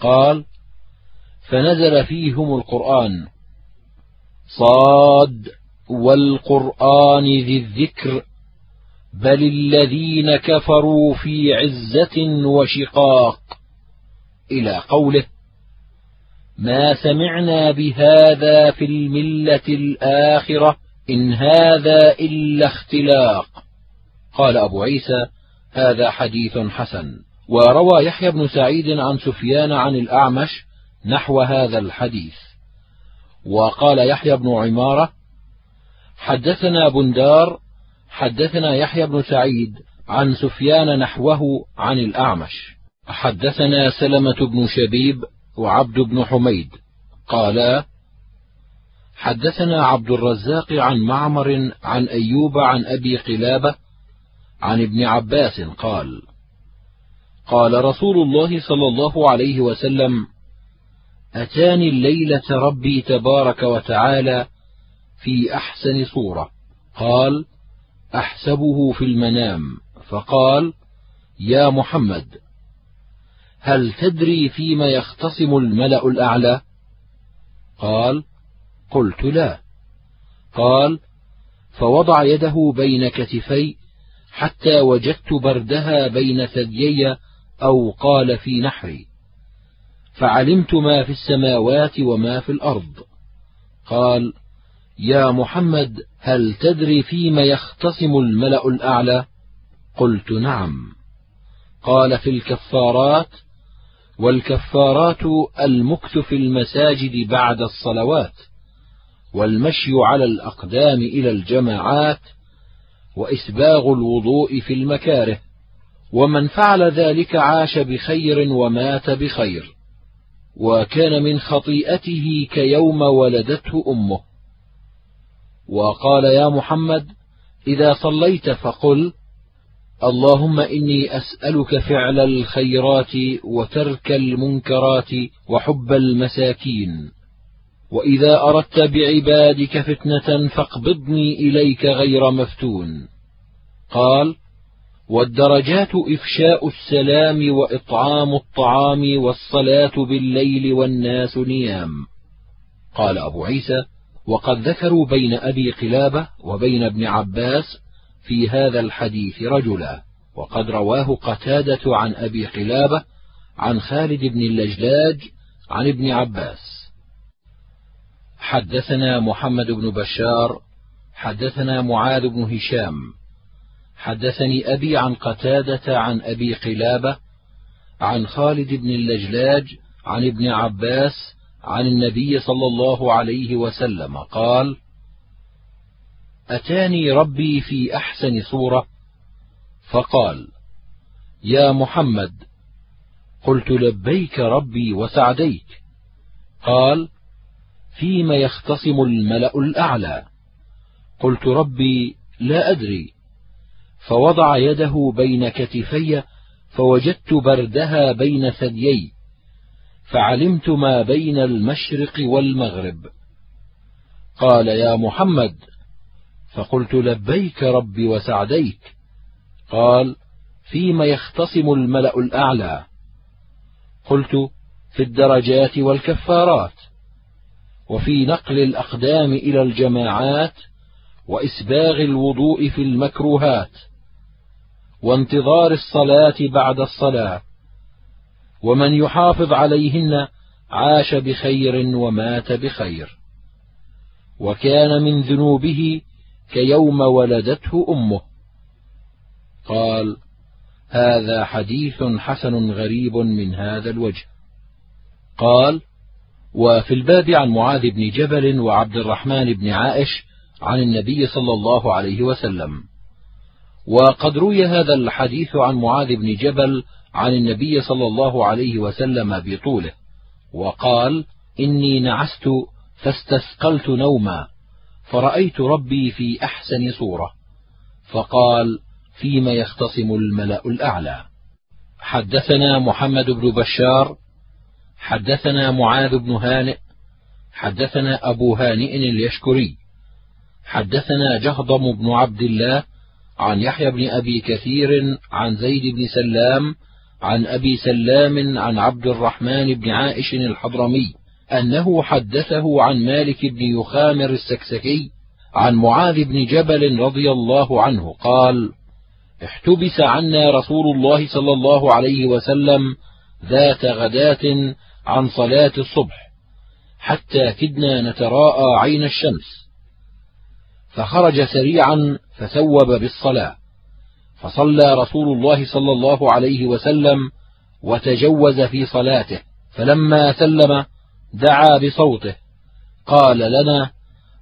قال فنزل فيهم القرآن. صاد والقرآن ذي الذكر بل الذين كفروا في عزة وشقاق. إلى قوله ما سمعنا بهذا في الملة الآخرة إن هذا إلا اختلاق. قال أبو عيسى هذا حديث حسن. وروى يحيى بن سعيد عن سفيان عن الأعمش نحو هذا الحديث. وقال يحيى بن عمارة حدثنا بندار حدثنا يحيى بن سعيد عن سفيان نحوه عن الأعمش. حدثنا سلمة بن شبيب وعبد بن حميد. قالا حدثنا عبد الرزاق عن معمر عن أيوب عن أبي قلابة عن ابن عباس قال قال رسول الله صلى الله عليه وسلم أتاني الليلة ربي تبارك وتعالى في أحسن صورة. قال أحسبه في المنام. فقال يا محمد. هل تدري فيما يختصم الملأ الأعلى؟ قال قلت لا. قال فوضع يده بين كتفي حتى وجدت بردها بين ثديي أو قال في نحري. فعلمت ما في السماوات وما في الأرض. قال يا محمد هل تدري فيما يختصم الملأ الأعلى؟ قلت نعم. قال في الكفارات والكفارات المكث في المساجد بعد الصلوات والمشي على الأقدام إلى الجماعات وإسباغ الوضوء في المكاره ومن فعل ذلك عاش بخير ومات بخير وكان من خطيئته كيوم ولدته أمه. وقال يا محمد إذا صليت فقل اللهم إني أسألك فعل الخيرات وترك المنكرات وحب المساكين. وإذا أردت بعبادك فتنة فاقبضني إليك غير مفتون. قال والدرجات إفشاء السلام وإطعام الطعام والصلاة بالليل والناس نيام. قال أبو عيسى وقد ذكروا بين أبي قلابة وبين ابن عباس في هذا الحديث رجلا وقد رواه قتادة عن أبي قلابة عن خالد بن اللجلاج عن ابن عباس. حدثنا محمد بن بشار حدثنا معاذ بن هشام. حدثني أبي عن قتادة عن أبي قلابة عن خالد بن اللجلاج عن ابن عباس عن النبي صلى الله عليه وسلم قال أتاني ربي في أحسن صورة؟ فقال يا محمد قلت لبيك ربي وسعديك. قال فيم يختصم الملأ الأعلى. قلت ربي لا أدري. فوضع يده بين كتفي فوجدت بردها بين ثديي. فعلمت ما بين المشرق والمغرب. قال يا محمد فقلت لبيك ربي وسعديك. قال فيما يختصم الملأ الأعلى. قلت في الدرجات والكفارات وفي نقل الأقدام إلى الجماعات وإسباغ الوضوء في المكروهات وانتظار الصلاة بعد الصلاة ومن يحافظ عليهن عاش بخير ومات بخير. وكان من ذنوبه كيوم ولدته أمه. قال هذا حديث حسن غريب من هذا الوجه. قال وفي الباب عن معاذ بن جبل وعبد الرحمن بن عائش عن النبي صلى الله عليه وسلم. وقد روي هذا الحديث عن معاذ بن جبل عن النبي صلى الله عليه وسلم بطوله. وقال إني نعست فاستثقلت نوما. فرأيت ربي في أحسن صورة. فقال فيما يختصم الملأ الأعلى. حدثنا محمد بن بشار حدثنا معاذ بن هانئ حدثنا أبو هانئ اليشكري حدثنا جهضم بن عبد الله عن يحيى بن أبي كثير عن زيد بن سلام عن أبي سلام عن عبد الرحمن بن عائش الحضرمي. أنه حدثه عن مالك بن يخامر السكسكي عن معاذ بن جبل رضي الله عنه قال احتبس عنا رسول الله صلى الله عليه وسلم ذات غداة عن صلاة الصبح حتى كدنا نتراءى عين الشمس. فخرج سريعا فثوب بالصلاة فصلى رسول الله صلى الله عليه وسلم وتجوز في صلاته فلما سلم دعا بصوته قال لنا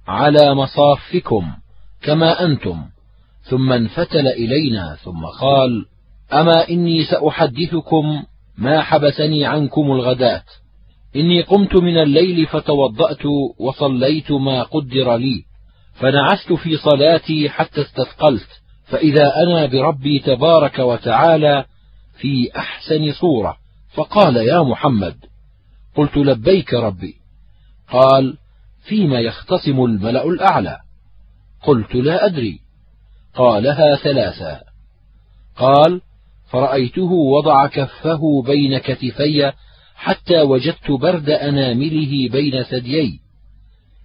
على مصافكم كما أنتم. ثم انفتل إلينا ثم قال أما إني سأحدثكم ما حبسني عنكم الغداة. إني قمت من الليل فتوضأت وصليت ما قدر لي فنعست في صلاتي حتى استثقلت فإذا أنا بربي تبارك وتعالى في أحسن صورة. فقال يا محمد قلت لبيك ربي. قال فيما يختصم الملأ الأعلى؟ قلت لا أدري. قالها ثلاثا. قال فرأيته وضع كفه بين كتفي حتى وجدت برد أنامله بين ثديي.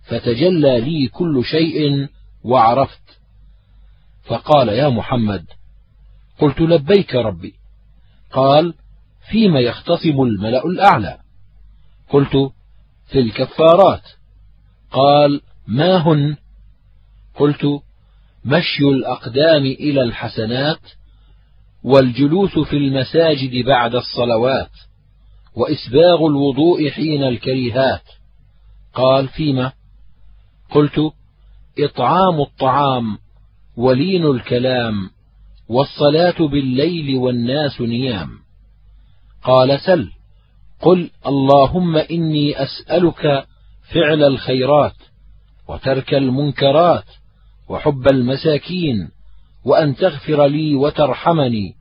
فتجلى لي كل شيء وعرفت. فقال يا محمد قلت لبيك ربي. قال فيما يختصم الملأ الأعلى؟ قلت في الكفارات. قال ما هن؟ قلت مشي الأقدام إلى الحسنات والجلوس في المساجد بعد الصلوات وإسباغ الوضوء حين الكريهات. قال فيما؟ قلت إطعام الطعام ولين الكلام والصلاة بالليل والناس نيام. قال سل. قل اللهم إني أسألك فعل الخيرات وترك المنكرات وحب المساكين وأن تغفر لي وترحمني.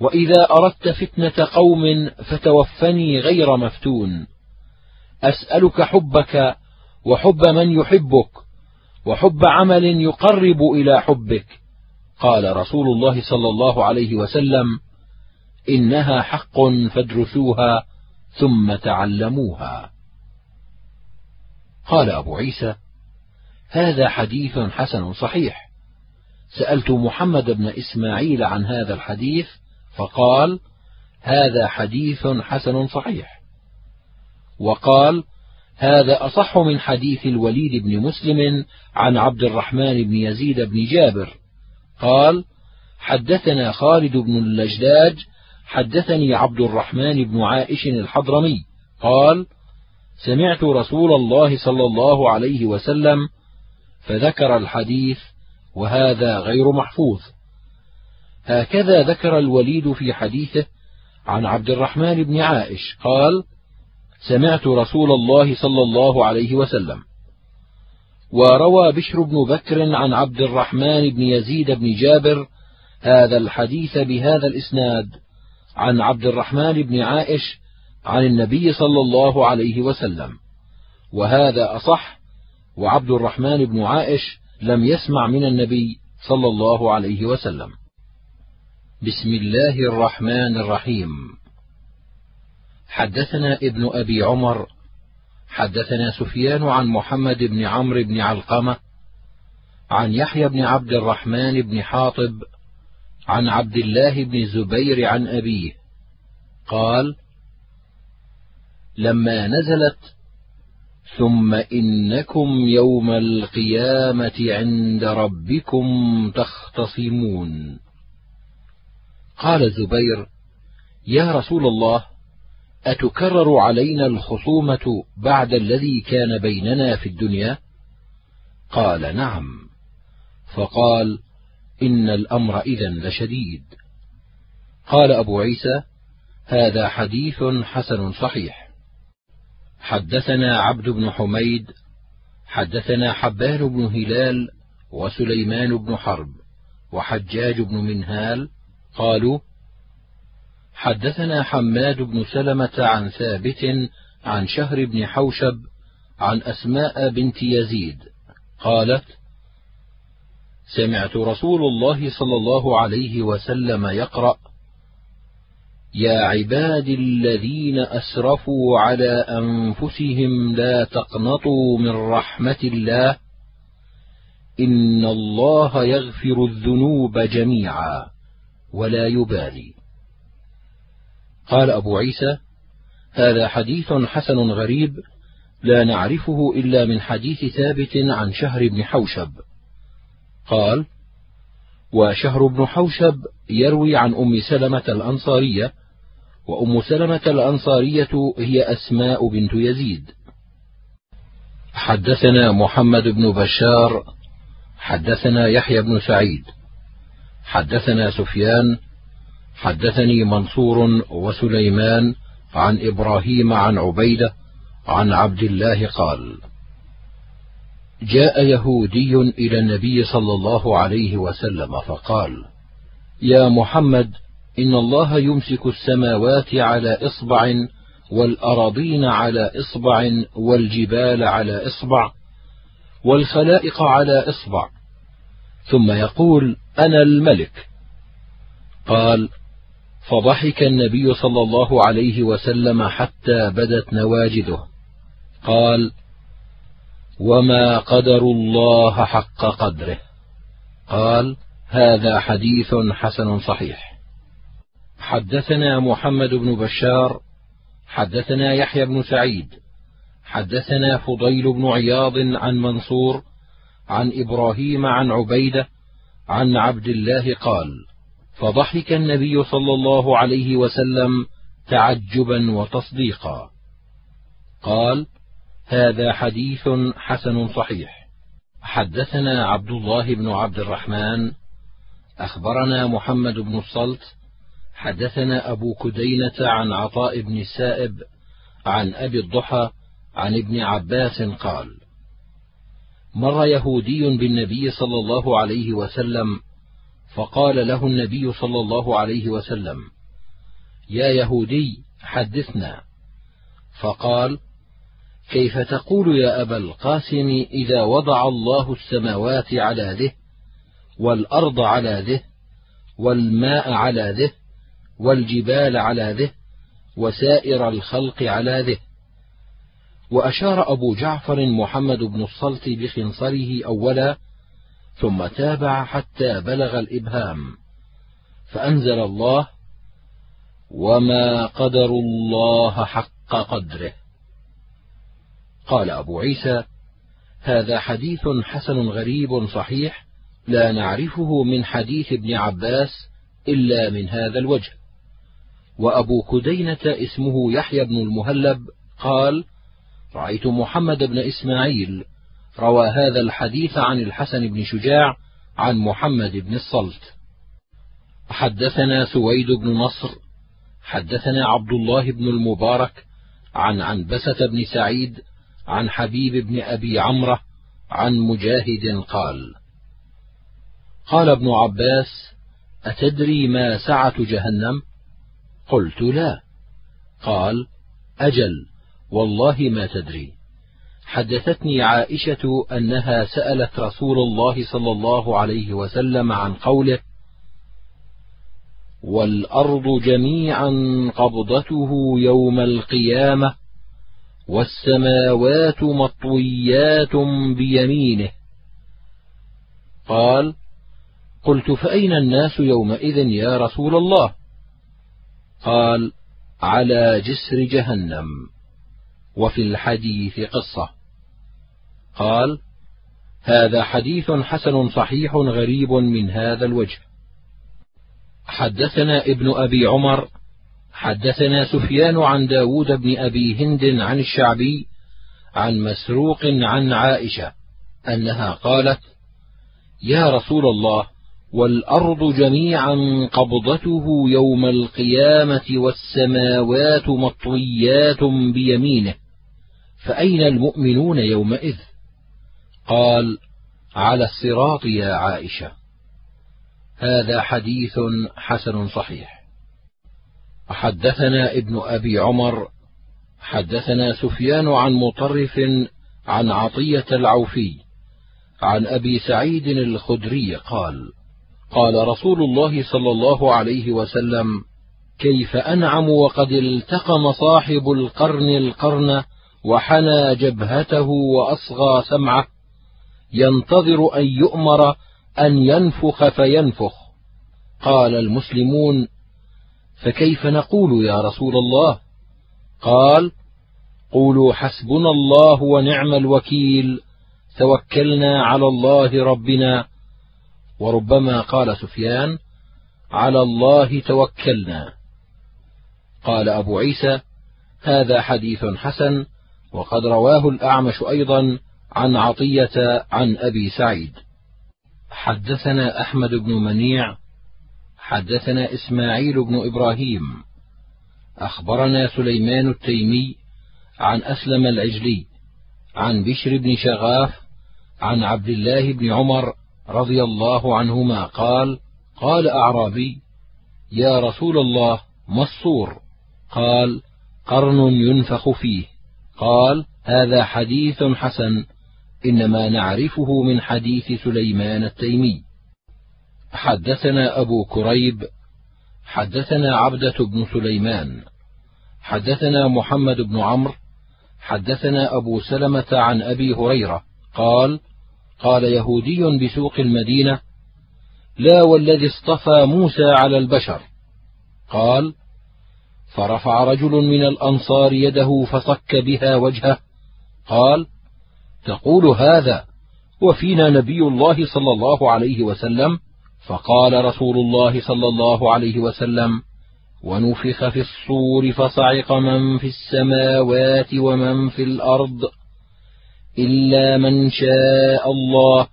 وإذا أردت فتنة قوم فتوفني غير مفتون. أسألك حبك وحب من يحبك وحب عمل يقرب إلى حبك. قال رسول الله صلى الله عليه وسلم إنها حق فادرسوها ثم تعلموها. قال أبو عيسى هذا حديث حسن صحيح. سألت محمد بن إسماعيل عن هذا الحديث فقال هذا حديث حسن صحيح. وقال هذا أصح من حديث الوليد بن مسلم عن عبد الرحمن بن يزيد بن جابر. قال حدثنا خالد بن اللجلاج حدثني عبد الرحمن بن عائش الحضرمي قال سمعت رسول الله صلى الله عليه وسلم فذكر الحديث وهذا غير محفوظ. هكذا ذكر الوليد في حديثه عن عبد الرحمن بن عائش قال سمعت رسول الله صلى الله عليه وسلم وروى بشر بن بكر عن عبد الرحمن بن يزيد بن جابر هذا الحديث بهذا الإسناد. عن عبد الرحمن بن عائش عن النبي صلى الله عليه وسلم. وهذا أصح وعبد الرحمن بن عائش لم يسمع من النبي صلى الله عليه وسلم. بسم الله الرحمن الرحيم. حدثنا ابن أبي عمر حدثنا سفيان عن محمد بن عمرو بن علقمة عن يحيى بن عبد الرحمن بن حاطب عن عبد الله بن الزبير عن أبيه. قال لما نزلت ثم إنكم يوم القيامة عند ربكم تختصمون. قال الزبير يا رسول الله أتكرر علينا الخصومة بعد الذي كان بيننا في الدنيا؟ قال نعم. فقال إن الأمر إذا لشديد. قال أبو عيسى هذا حديث حسن صحيح. حدثنا عبد بن حميد حدثنا حبان بن هلال وسليمان بن حرب وحجاج بن منهال قالوا حدثنا حماد بن سلمة عن ثابت عن شهر بن حوشب عن أسماء بنت يزيد قالت سمعت رسول الله صلى الله عليه وسلم يقرأ يا عبادي الذين أسرفوا على أنفسهم لا تقنطوا من رحمة الله إن الله يغفر الذنوب جميعا ولا يبالي. قال أبو عيسى هذا حديث حسن غريب لا نعرفه إلا من حديث ثابت عن شهر بن حوشب. قال وشهر بن حوشب يروي عن أم سلمة الأنصارية وأم سلمة الأنصارية هي أسماء بنت يزيد. حدثنا محمد بن بشار حدثنا يحيى بن سعيد حدثنا سفيان حدثني منصور وسليمان عن إبراهيم عن عبيدة عن عبد الله قال جاء يهودي إلى النبي صلى الله عليه وسلم فقال يا محمد إن الله يمسك السماوات على إصبع والأراضين على إصبع والجبال على إصبع والخلائق على إصبع ثم يقول أنا الملك. قال فضحك النبي صلى الله عليه وسلم حتى بدت نواجذه قال وما قدر الله حق قدره. قال هذا حديث حسن صحيح. حدثنا محمد بن بشار حدثنا يحيى بن سعيد حدثنا فضيل بن عياض عن منصور عن إبراهيم عن عبيده عن عبد الله قال فضحك النبي صلى الله عليه وسلم تعجبا وتصديقا. قال هذا حديث حسن صحيح. حدثنا عبد الله بن عبد الرحمن أخبرنا محمد بن الصلت حدثنا أبو كدينة عن عطاء بن السائب عن أبي الضحى عن ابن عباس قال مر يهودي بالنبي صلى الله عليه وسلم فقال له النبي صلى الله عليه وسلم يا يهودي حدثنا. فقال كيف تقول يا أبا القاسم إذا وضع الله السماوات على ذه والأرض على ذه والماء على ذه والجبال على ذه وسائر الخلق على ذه؟ وأشار أبو جعفر محمد بن الصلت بخنصره أولا ثم تابع حتى بلغ الإبهام فأنزل الله وما قدروا الله حق قدره. قال أبو عيسى هذا حديث حسن غريب صحيح لا نعرفه من حديث ابن عباس إلا من هذا الوجه. وأبو كدينة اسمه يحيى بن المهلب قال رأيت محمد بن إسماعيل روى هذا الحديث عن الحسن بن شجاع عن محمد بن الصلت. حدثنا سويد بن نصر حدثنا عبد الله بن المبارك عن عنبسة بن سعيد عن حبيب بن أبي عمرة عن مجاهد قال قال ابن عباس أتدري ما سعة جهنم؟ قلت لا. قال أجل والله ما تدري. حدثتني عائشة أنها سألت رسول الله صلى الله عليه وسلم عن قوله: والأرض جميعا قبضته يوم القيامة والسماوات مطويات بيمينه. قال: قلت فأين الناس يومئذ يا رسول الله؟ قال: على جسر جهنم. وفي الحديث قصة قال هذا حديث حسن صحيح غريب من هذا الوجه حدثنا ابن أبي عمر حدثنا سفيان عن داود بن أبي هند عن الشعبي عن مسروق عن عائشة أنها قالت يا رسول الله والأرض جميعا قبضته يوم القيامة والسماوات مطويات بيمينه فأين المؤمنون يومئذ؟ قال على الصراط يا عائشة. هذا حديث حسن صحيح. حدثنا ابن أبي عمر حدثنا سفيان عن مطرف عن عطية العوفي عن أبي سعيد الخدري قال قال رسول الله صلى الله عليه وسلم كيف أنعم وقد التقم صاحب القرن القرن وحنى جبهته وأصغى سمعه؟ ينتظر أن يؤمر أن ينفخ فينفخ. قال المسلمون فكيف نقول يا رسول الله؟ قال قولوا حسبنا الله ونعم الوكيل توكلنا على الله ربنا. وربما قال سفيان على الله توكلنا. قال أبو عيسى هذا حديث حسن وقد رواه الأعمش أيضا عن عطية عن أبي سعيد. حدثنا أحمد بن منيع حدثنا إسماعيل بن إبراهيم أخبرنا سليمان التيمي عن أسلم العجلي عن بشر بن شغاف عن عبد الله بن عمر رضي الله عنهما قال قال أعرابي يا رسول الله ما الصور قال قرن ينفخ فيه. قال هذا حديث حسن إنما نعرفه من حديث سليمان التيمي. حدثنا أبو كريب حدثنا عبدة بن سليمان حدثنا محمد بن عمرو حدثنا أبو سلمة عن أبي هريرة قال قال يهودي بسوق المدينة لا والذي اصطفى موسى على البشر. قال فرفع رجل من الأنصار يده فصك بها وجهه. قال تقول هذا وفينا نبي الله صلى الله عليه وسلم فقال رسول الله صلى الله عليه وسلم ونفخ في الصور فصعق من في السماوات ومن في الأرض إلا من شاء الله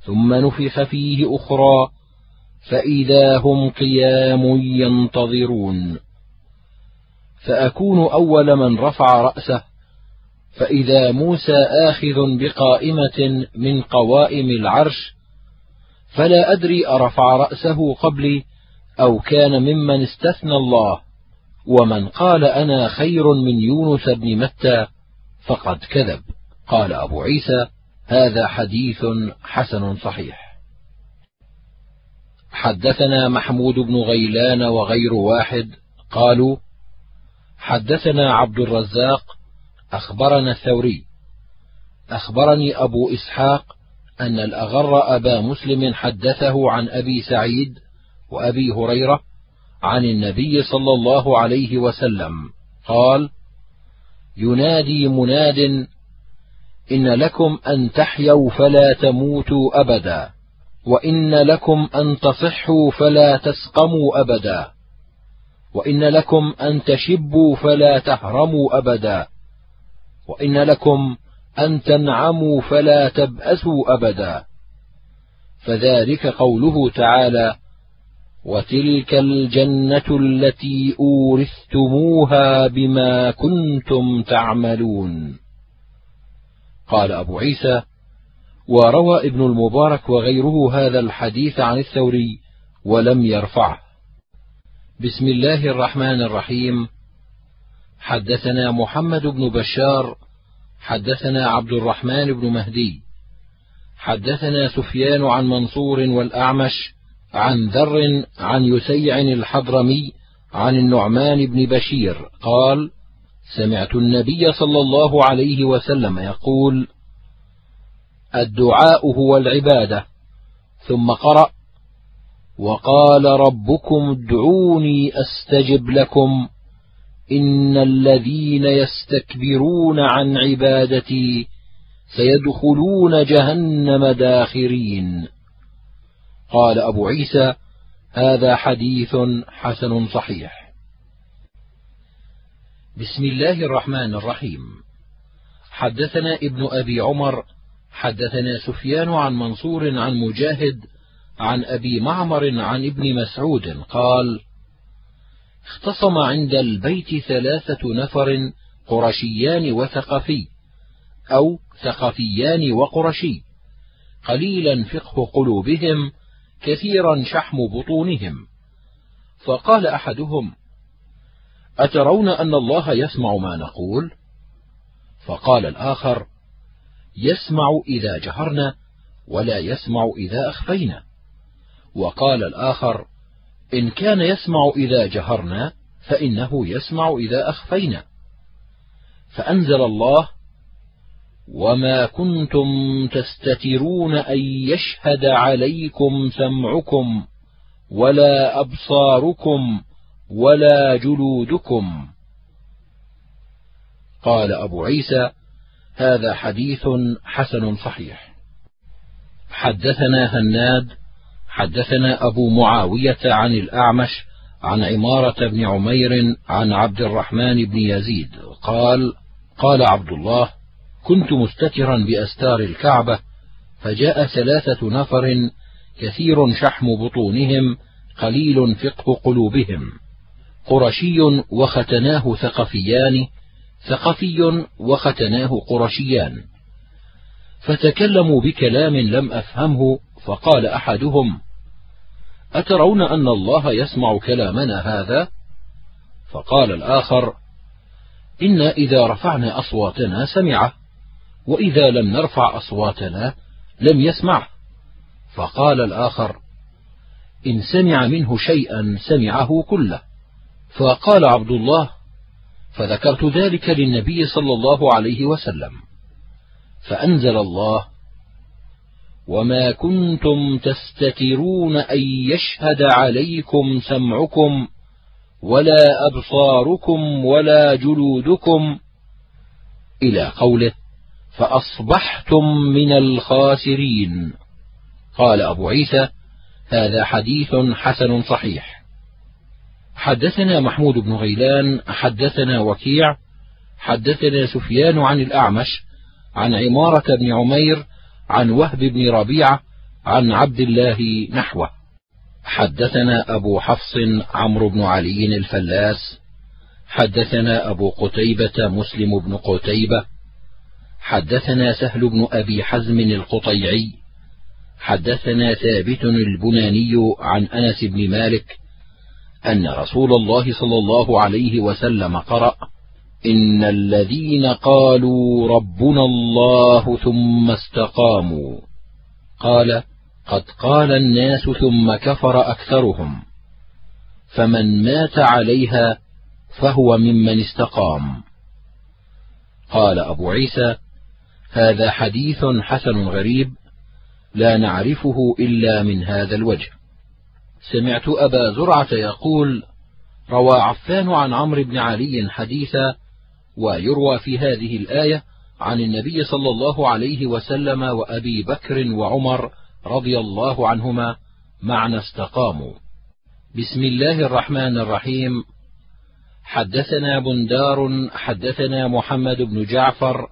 ثم نفخ فيه أخرى فإذا هم قيام ينتظرون. فأكون أول من رفع رأسه فإذا موسى آخذ بقائمة من قوائم العرش فلا أدري أرفع رأسه قبلي أو كان ممن استثنى الله ومن قال أنا خير من يونس بن متى فقد كذب. قال أبو عيسى هذا حديث حسن صحيح. حدثنا محمود بن غيلان وغير واحد قالوا حدثنا عبد الرزاق أخبرنا الثوري. أخبرني أبو إسحاق أن الأغر أبا مسلم حدثه عن أبي سعيد وأبي هريرة عن النبي صلى الله عليه وسلم قال ينادي مناد إن لكم أن تحيوا فلا تموتوا أبدا وإن لكم أن تصحوا فلا تسقموا أبدا وإن لكم أن تشبوا فلا تهرموا أبدا وإن لكم أن تنعموا فلا تبأسوا أبدا. فذلك قوله تعالى وتلك الجنة التي أورثتموها بما كنتم تعملون. قال أبو عيسى وروى ابن المبارك وغيره هذا الحديث عن الثوري ولم يرفعه. بسم الله الرحمن الرحيم. حدثنا محمد بن بشار حدثنا عبد الرحمن بن مهدي. حدثنا سفيان عن منصور والأعمش عن ذر عن يسيع الحضرمي عن النعمان بن بشير قال سمعت النبي صلى الله عليه وسلم يقول الدعاء هو العبادة. ثم قرأ وقال ربكم ادعوني أستجب لكم. إن الذين يستكبرون عن عبادتي سيدخلون جهنم داخرين. قال أبو عيسى هذا حديث حسن صحيح. بسم الله الرحمن الرحيم. حدثنا ابن أبي عمر حدثنا سفيان عن منصور عن مجاهد عن أبي معمر عن ابن مسعود قال اختصم عند البيت ثلاثة نفر قرشيان وثقفي أو ثقفيان وقرشي. قليلا فقه قلوبهم كثيرا شحم بطونهم. فقال أحدهم أترون أن الله يسمع ما نقول؟ فقال الآخر يسمع إذا جهرنا ولا يسمع إذا أخفينا. وقال الآخر إن كان يسمع إذا جهرنا فإنه يسمع إذا أخفينا. فأنزل الله وما كنتم تستترون أن يشهد عليكم سمعكم ولا أبصاركم ولا جلودكم. قال أبو عيسى هذا حديث حسن صحيح. حدثنا هناد حدثنا أبو معاوية عن الأعمش عن عمارة بن عمير عن عبد الرحمن بن يزيد قال قال عبد الله كنت مستترا بأستار الكعبة فجاء ثلاثة نفر كثير شحم بطونهم قليل فقه قلوبهم قرشي وختناه ثقفيان ثقفي وختناه قرشيان فتكلموا بكلام لم أفهمه فقال أحدهم أترون أن الله يسمع كلامنا هذا؟ فقال الآخر إنا إذا رفعنا أصواتنا سمعه وإذا لم نرفع أصواتنا لم يسمعه فقال الآخر إن سمع منه شيئا سمعه كله. فقال عبد الله فذكرت ذلك للنبي صلى الله عليه وسلم. فأنزل الله وما كنتم تستترون ان يشهد عليكم سمعكم ولا ابصاركم ولا جلودكم إلى قوله فاصبحتم من الخاسرين قال ابو عيسى هذا حديث حسن صحيح حدثنا محمود بن غيلان حدثنا وكيع حدثنا سفيان عن الأعمش عن عمارة بن عمير عن وهب بن ربيعة عن عبد الله نحوه. حدثنا أبو حفص عمرو بن علي الفلاس. حدثنا أبو قتيبة مسلم بن قتيبة. حدثنا سهل بن أبي حزم القطيعي. حدثنا ثابت البناني عن أنس بن مالك أن رسول الله صلى الله عليه وسلم قرأ إن الذين قالوا ربنا الله ثم استقاموا قال قد قال الناس ثم كفر أكثرهم فمن مات عليها فهو ممن استقام. قال أبو عيسى هذا حديث حسن غريب لا نعرفه إلا من هذا الوجه. سمعت أبا زرعة يقول روى عفان عن عمرو بن علي حديثا ويروى في هذه الآية عن النبي صلى الله عليه وسلم وأبي بكر وعمر رضي الله عنهما معنى استقاموا. بسم الله الرحمن الرحيم. حدثنا بندار حدثنا محمد بن جعفر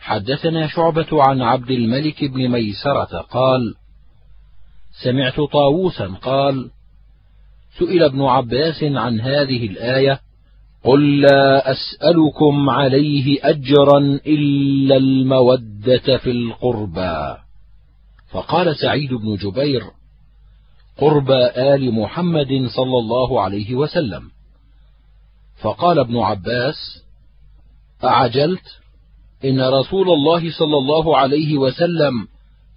حدثنا شعبة عن عبد الملك بن ميسرة قال سمعت طاووسا قال سئل ابن عباس عن هذه الآية قل لا أسألكم عليه أجرا إلا المودة في القربى. فقال سعيد بن جبير قربى آل محمد صلى الله عليه وسلم. فقال ابن عباس أعجلت؟ إن رسول الله صلى الله عليه وسلم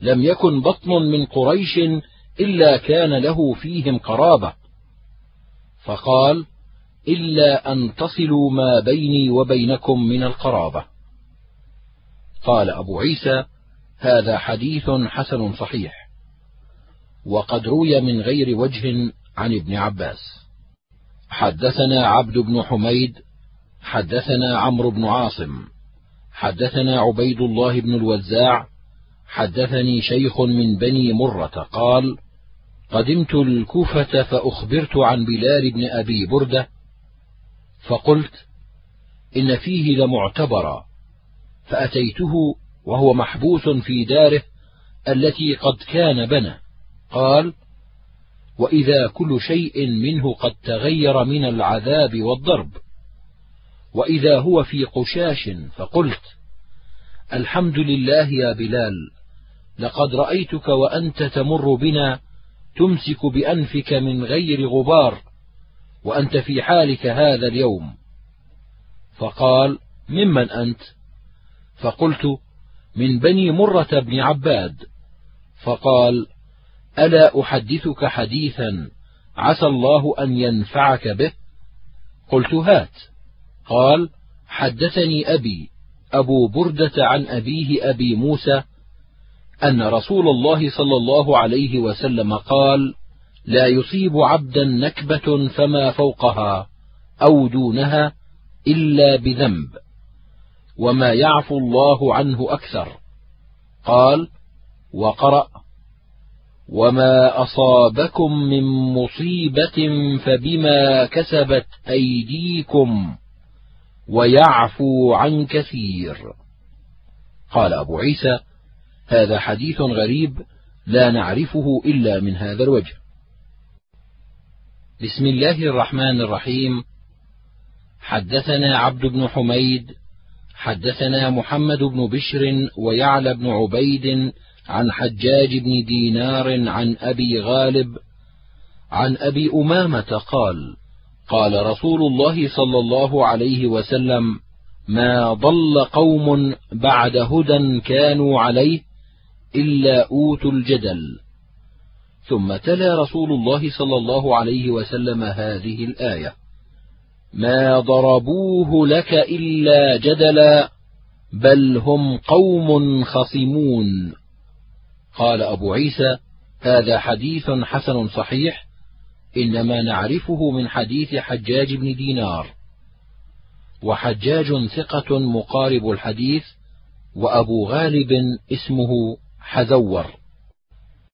لم يكن بطن من قريش إلا كان له فيهم قرابة. فقال إلا أن تصلوا ما بيني وبينكم من القرابة. قال أبو عيسى هذا حديث حسن صحيح وقد روي من غير وجه عن ابن عباس. حدثنا عبد بن حميد حدثنا عمرو بن عاصم حدثنا عبيد الله بن الوزاع حدثني شيخ من بني مرة قال قدمت الكوفة فأخبرت عن بلال بن أبي بردة فقلت إن فيه لمعتبرا فأتيته وهو محبوس في داره التي قد كان بنى. قال وإذا كل شيء منه قد تغير من العذاب والضرب. وإذا هو في قشاش فقلت الحمد لله يا بلال لقد رأيتك وأنت تمر بنا تمسك بأنفك من غير غبار. وأنت في حالك هذا اليوم. فقال ممن أنت؟ فقلت من بني مرة بن عباد. فقال ألا أحدثك حديثا عسى الله أن ينفعك به؟ قلت هات. قال حدثني أبي أبو بردة عن أبيه أبي موسى أن رسول الله صلى الله عليه وسلم قال لا يصيب عبدا نكبة فما فوقها أو دونها إلا بذنب وما يعفو الله عنه أكثر. قال وقرأ وما أصابكم من مصيبة فبما كسبت أيديكم ويعفو عن كثير. قال أبو عيسى هذا حديث غريب لا نعرفه إلا من هذا الوجه. بسم الله الرحمن الرحيم. حدثنا عبد بن حميد حدثنا محمد بن بشر ويعلى بن عبيد عن حجاج بن دينار عن أبي غالب عن أبي أمامة قال قال رسول الله صلى الله عليه وسلم ما ضل قوم بعد هدى كانوا عليه إلا أوتوا الجدل. ثم تلا رسول الله صلى الله عليه وسلم هذه الآية. ما ضربوه لك إلا جدلا بل هم قوم خصمون. قال أبو عيسى هذا حديث حسن صحيح إنما نعرفه من حديث حجاج بن دينار. وحجاج ثقة مقارب الحديث وأبو غالب اسمه حزور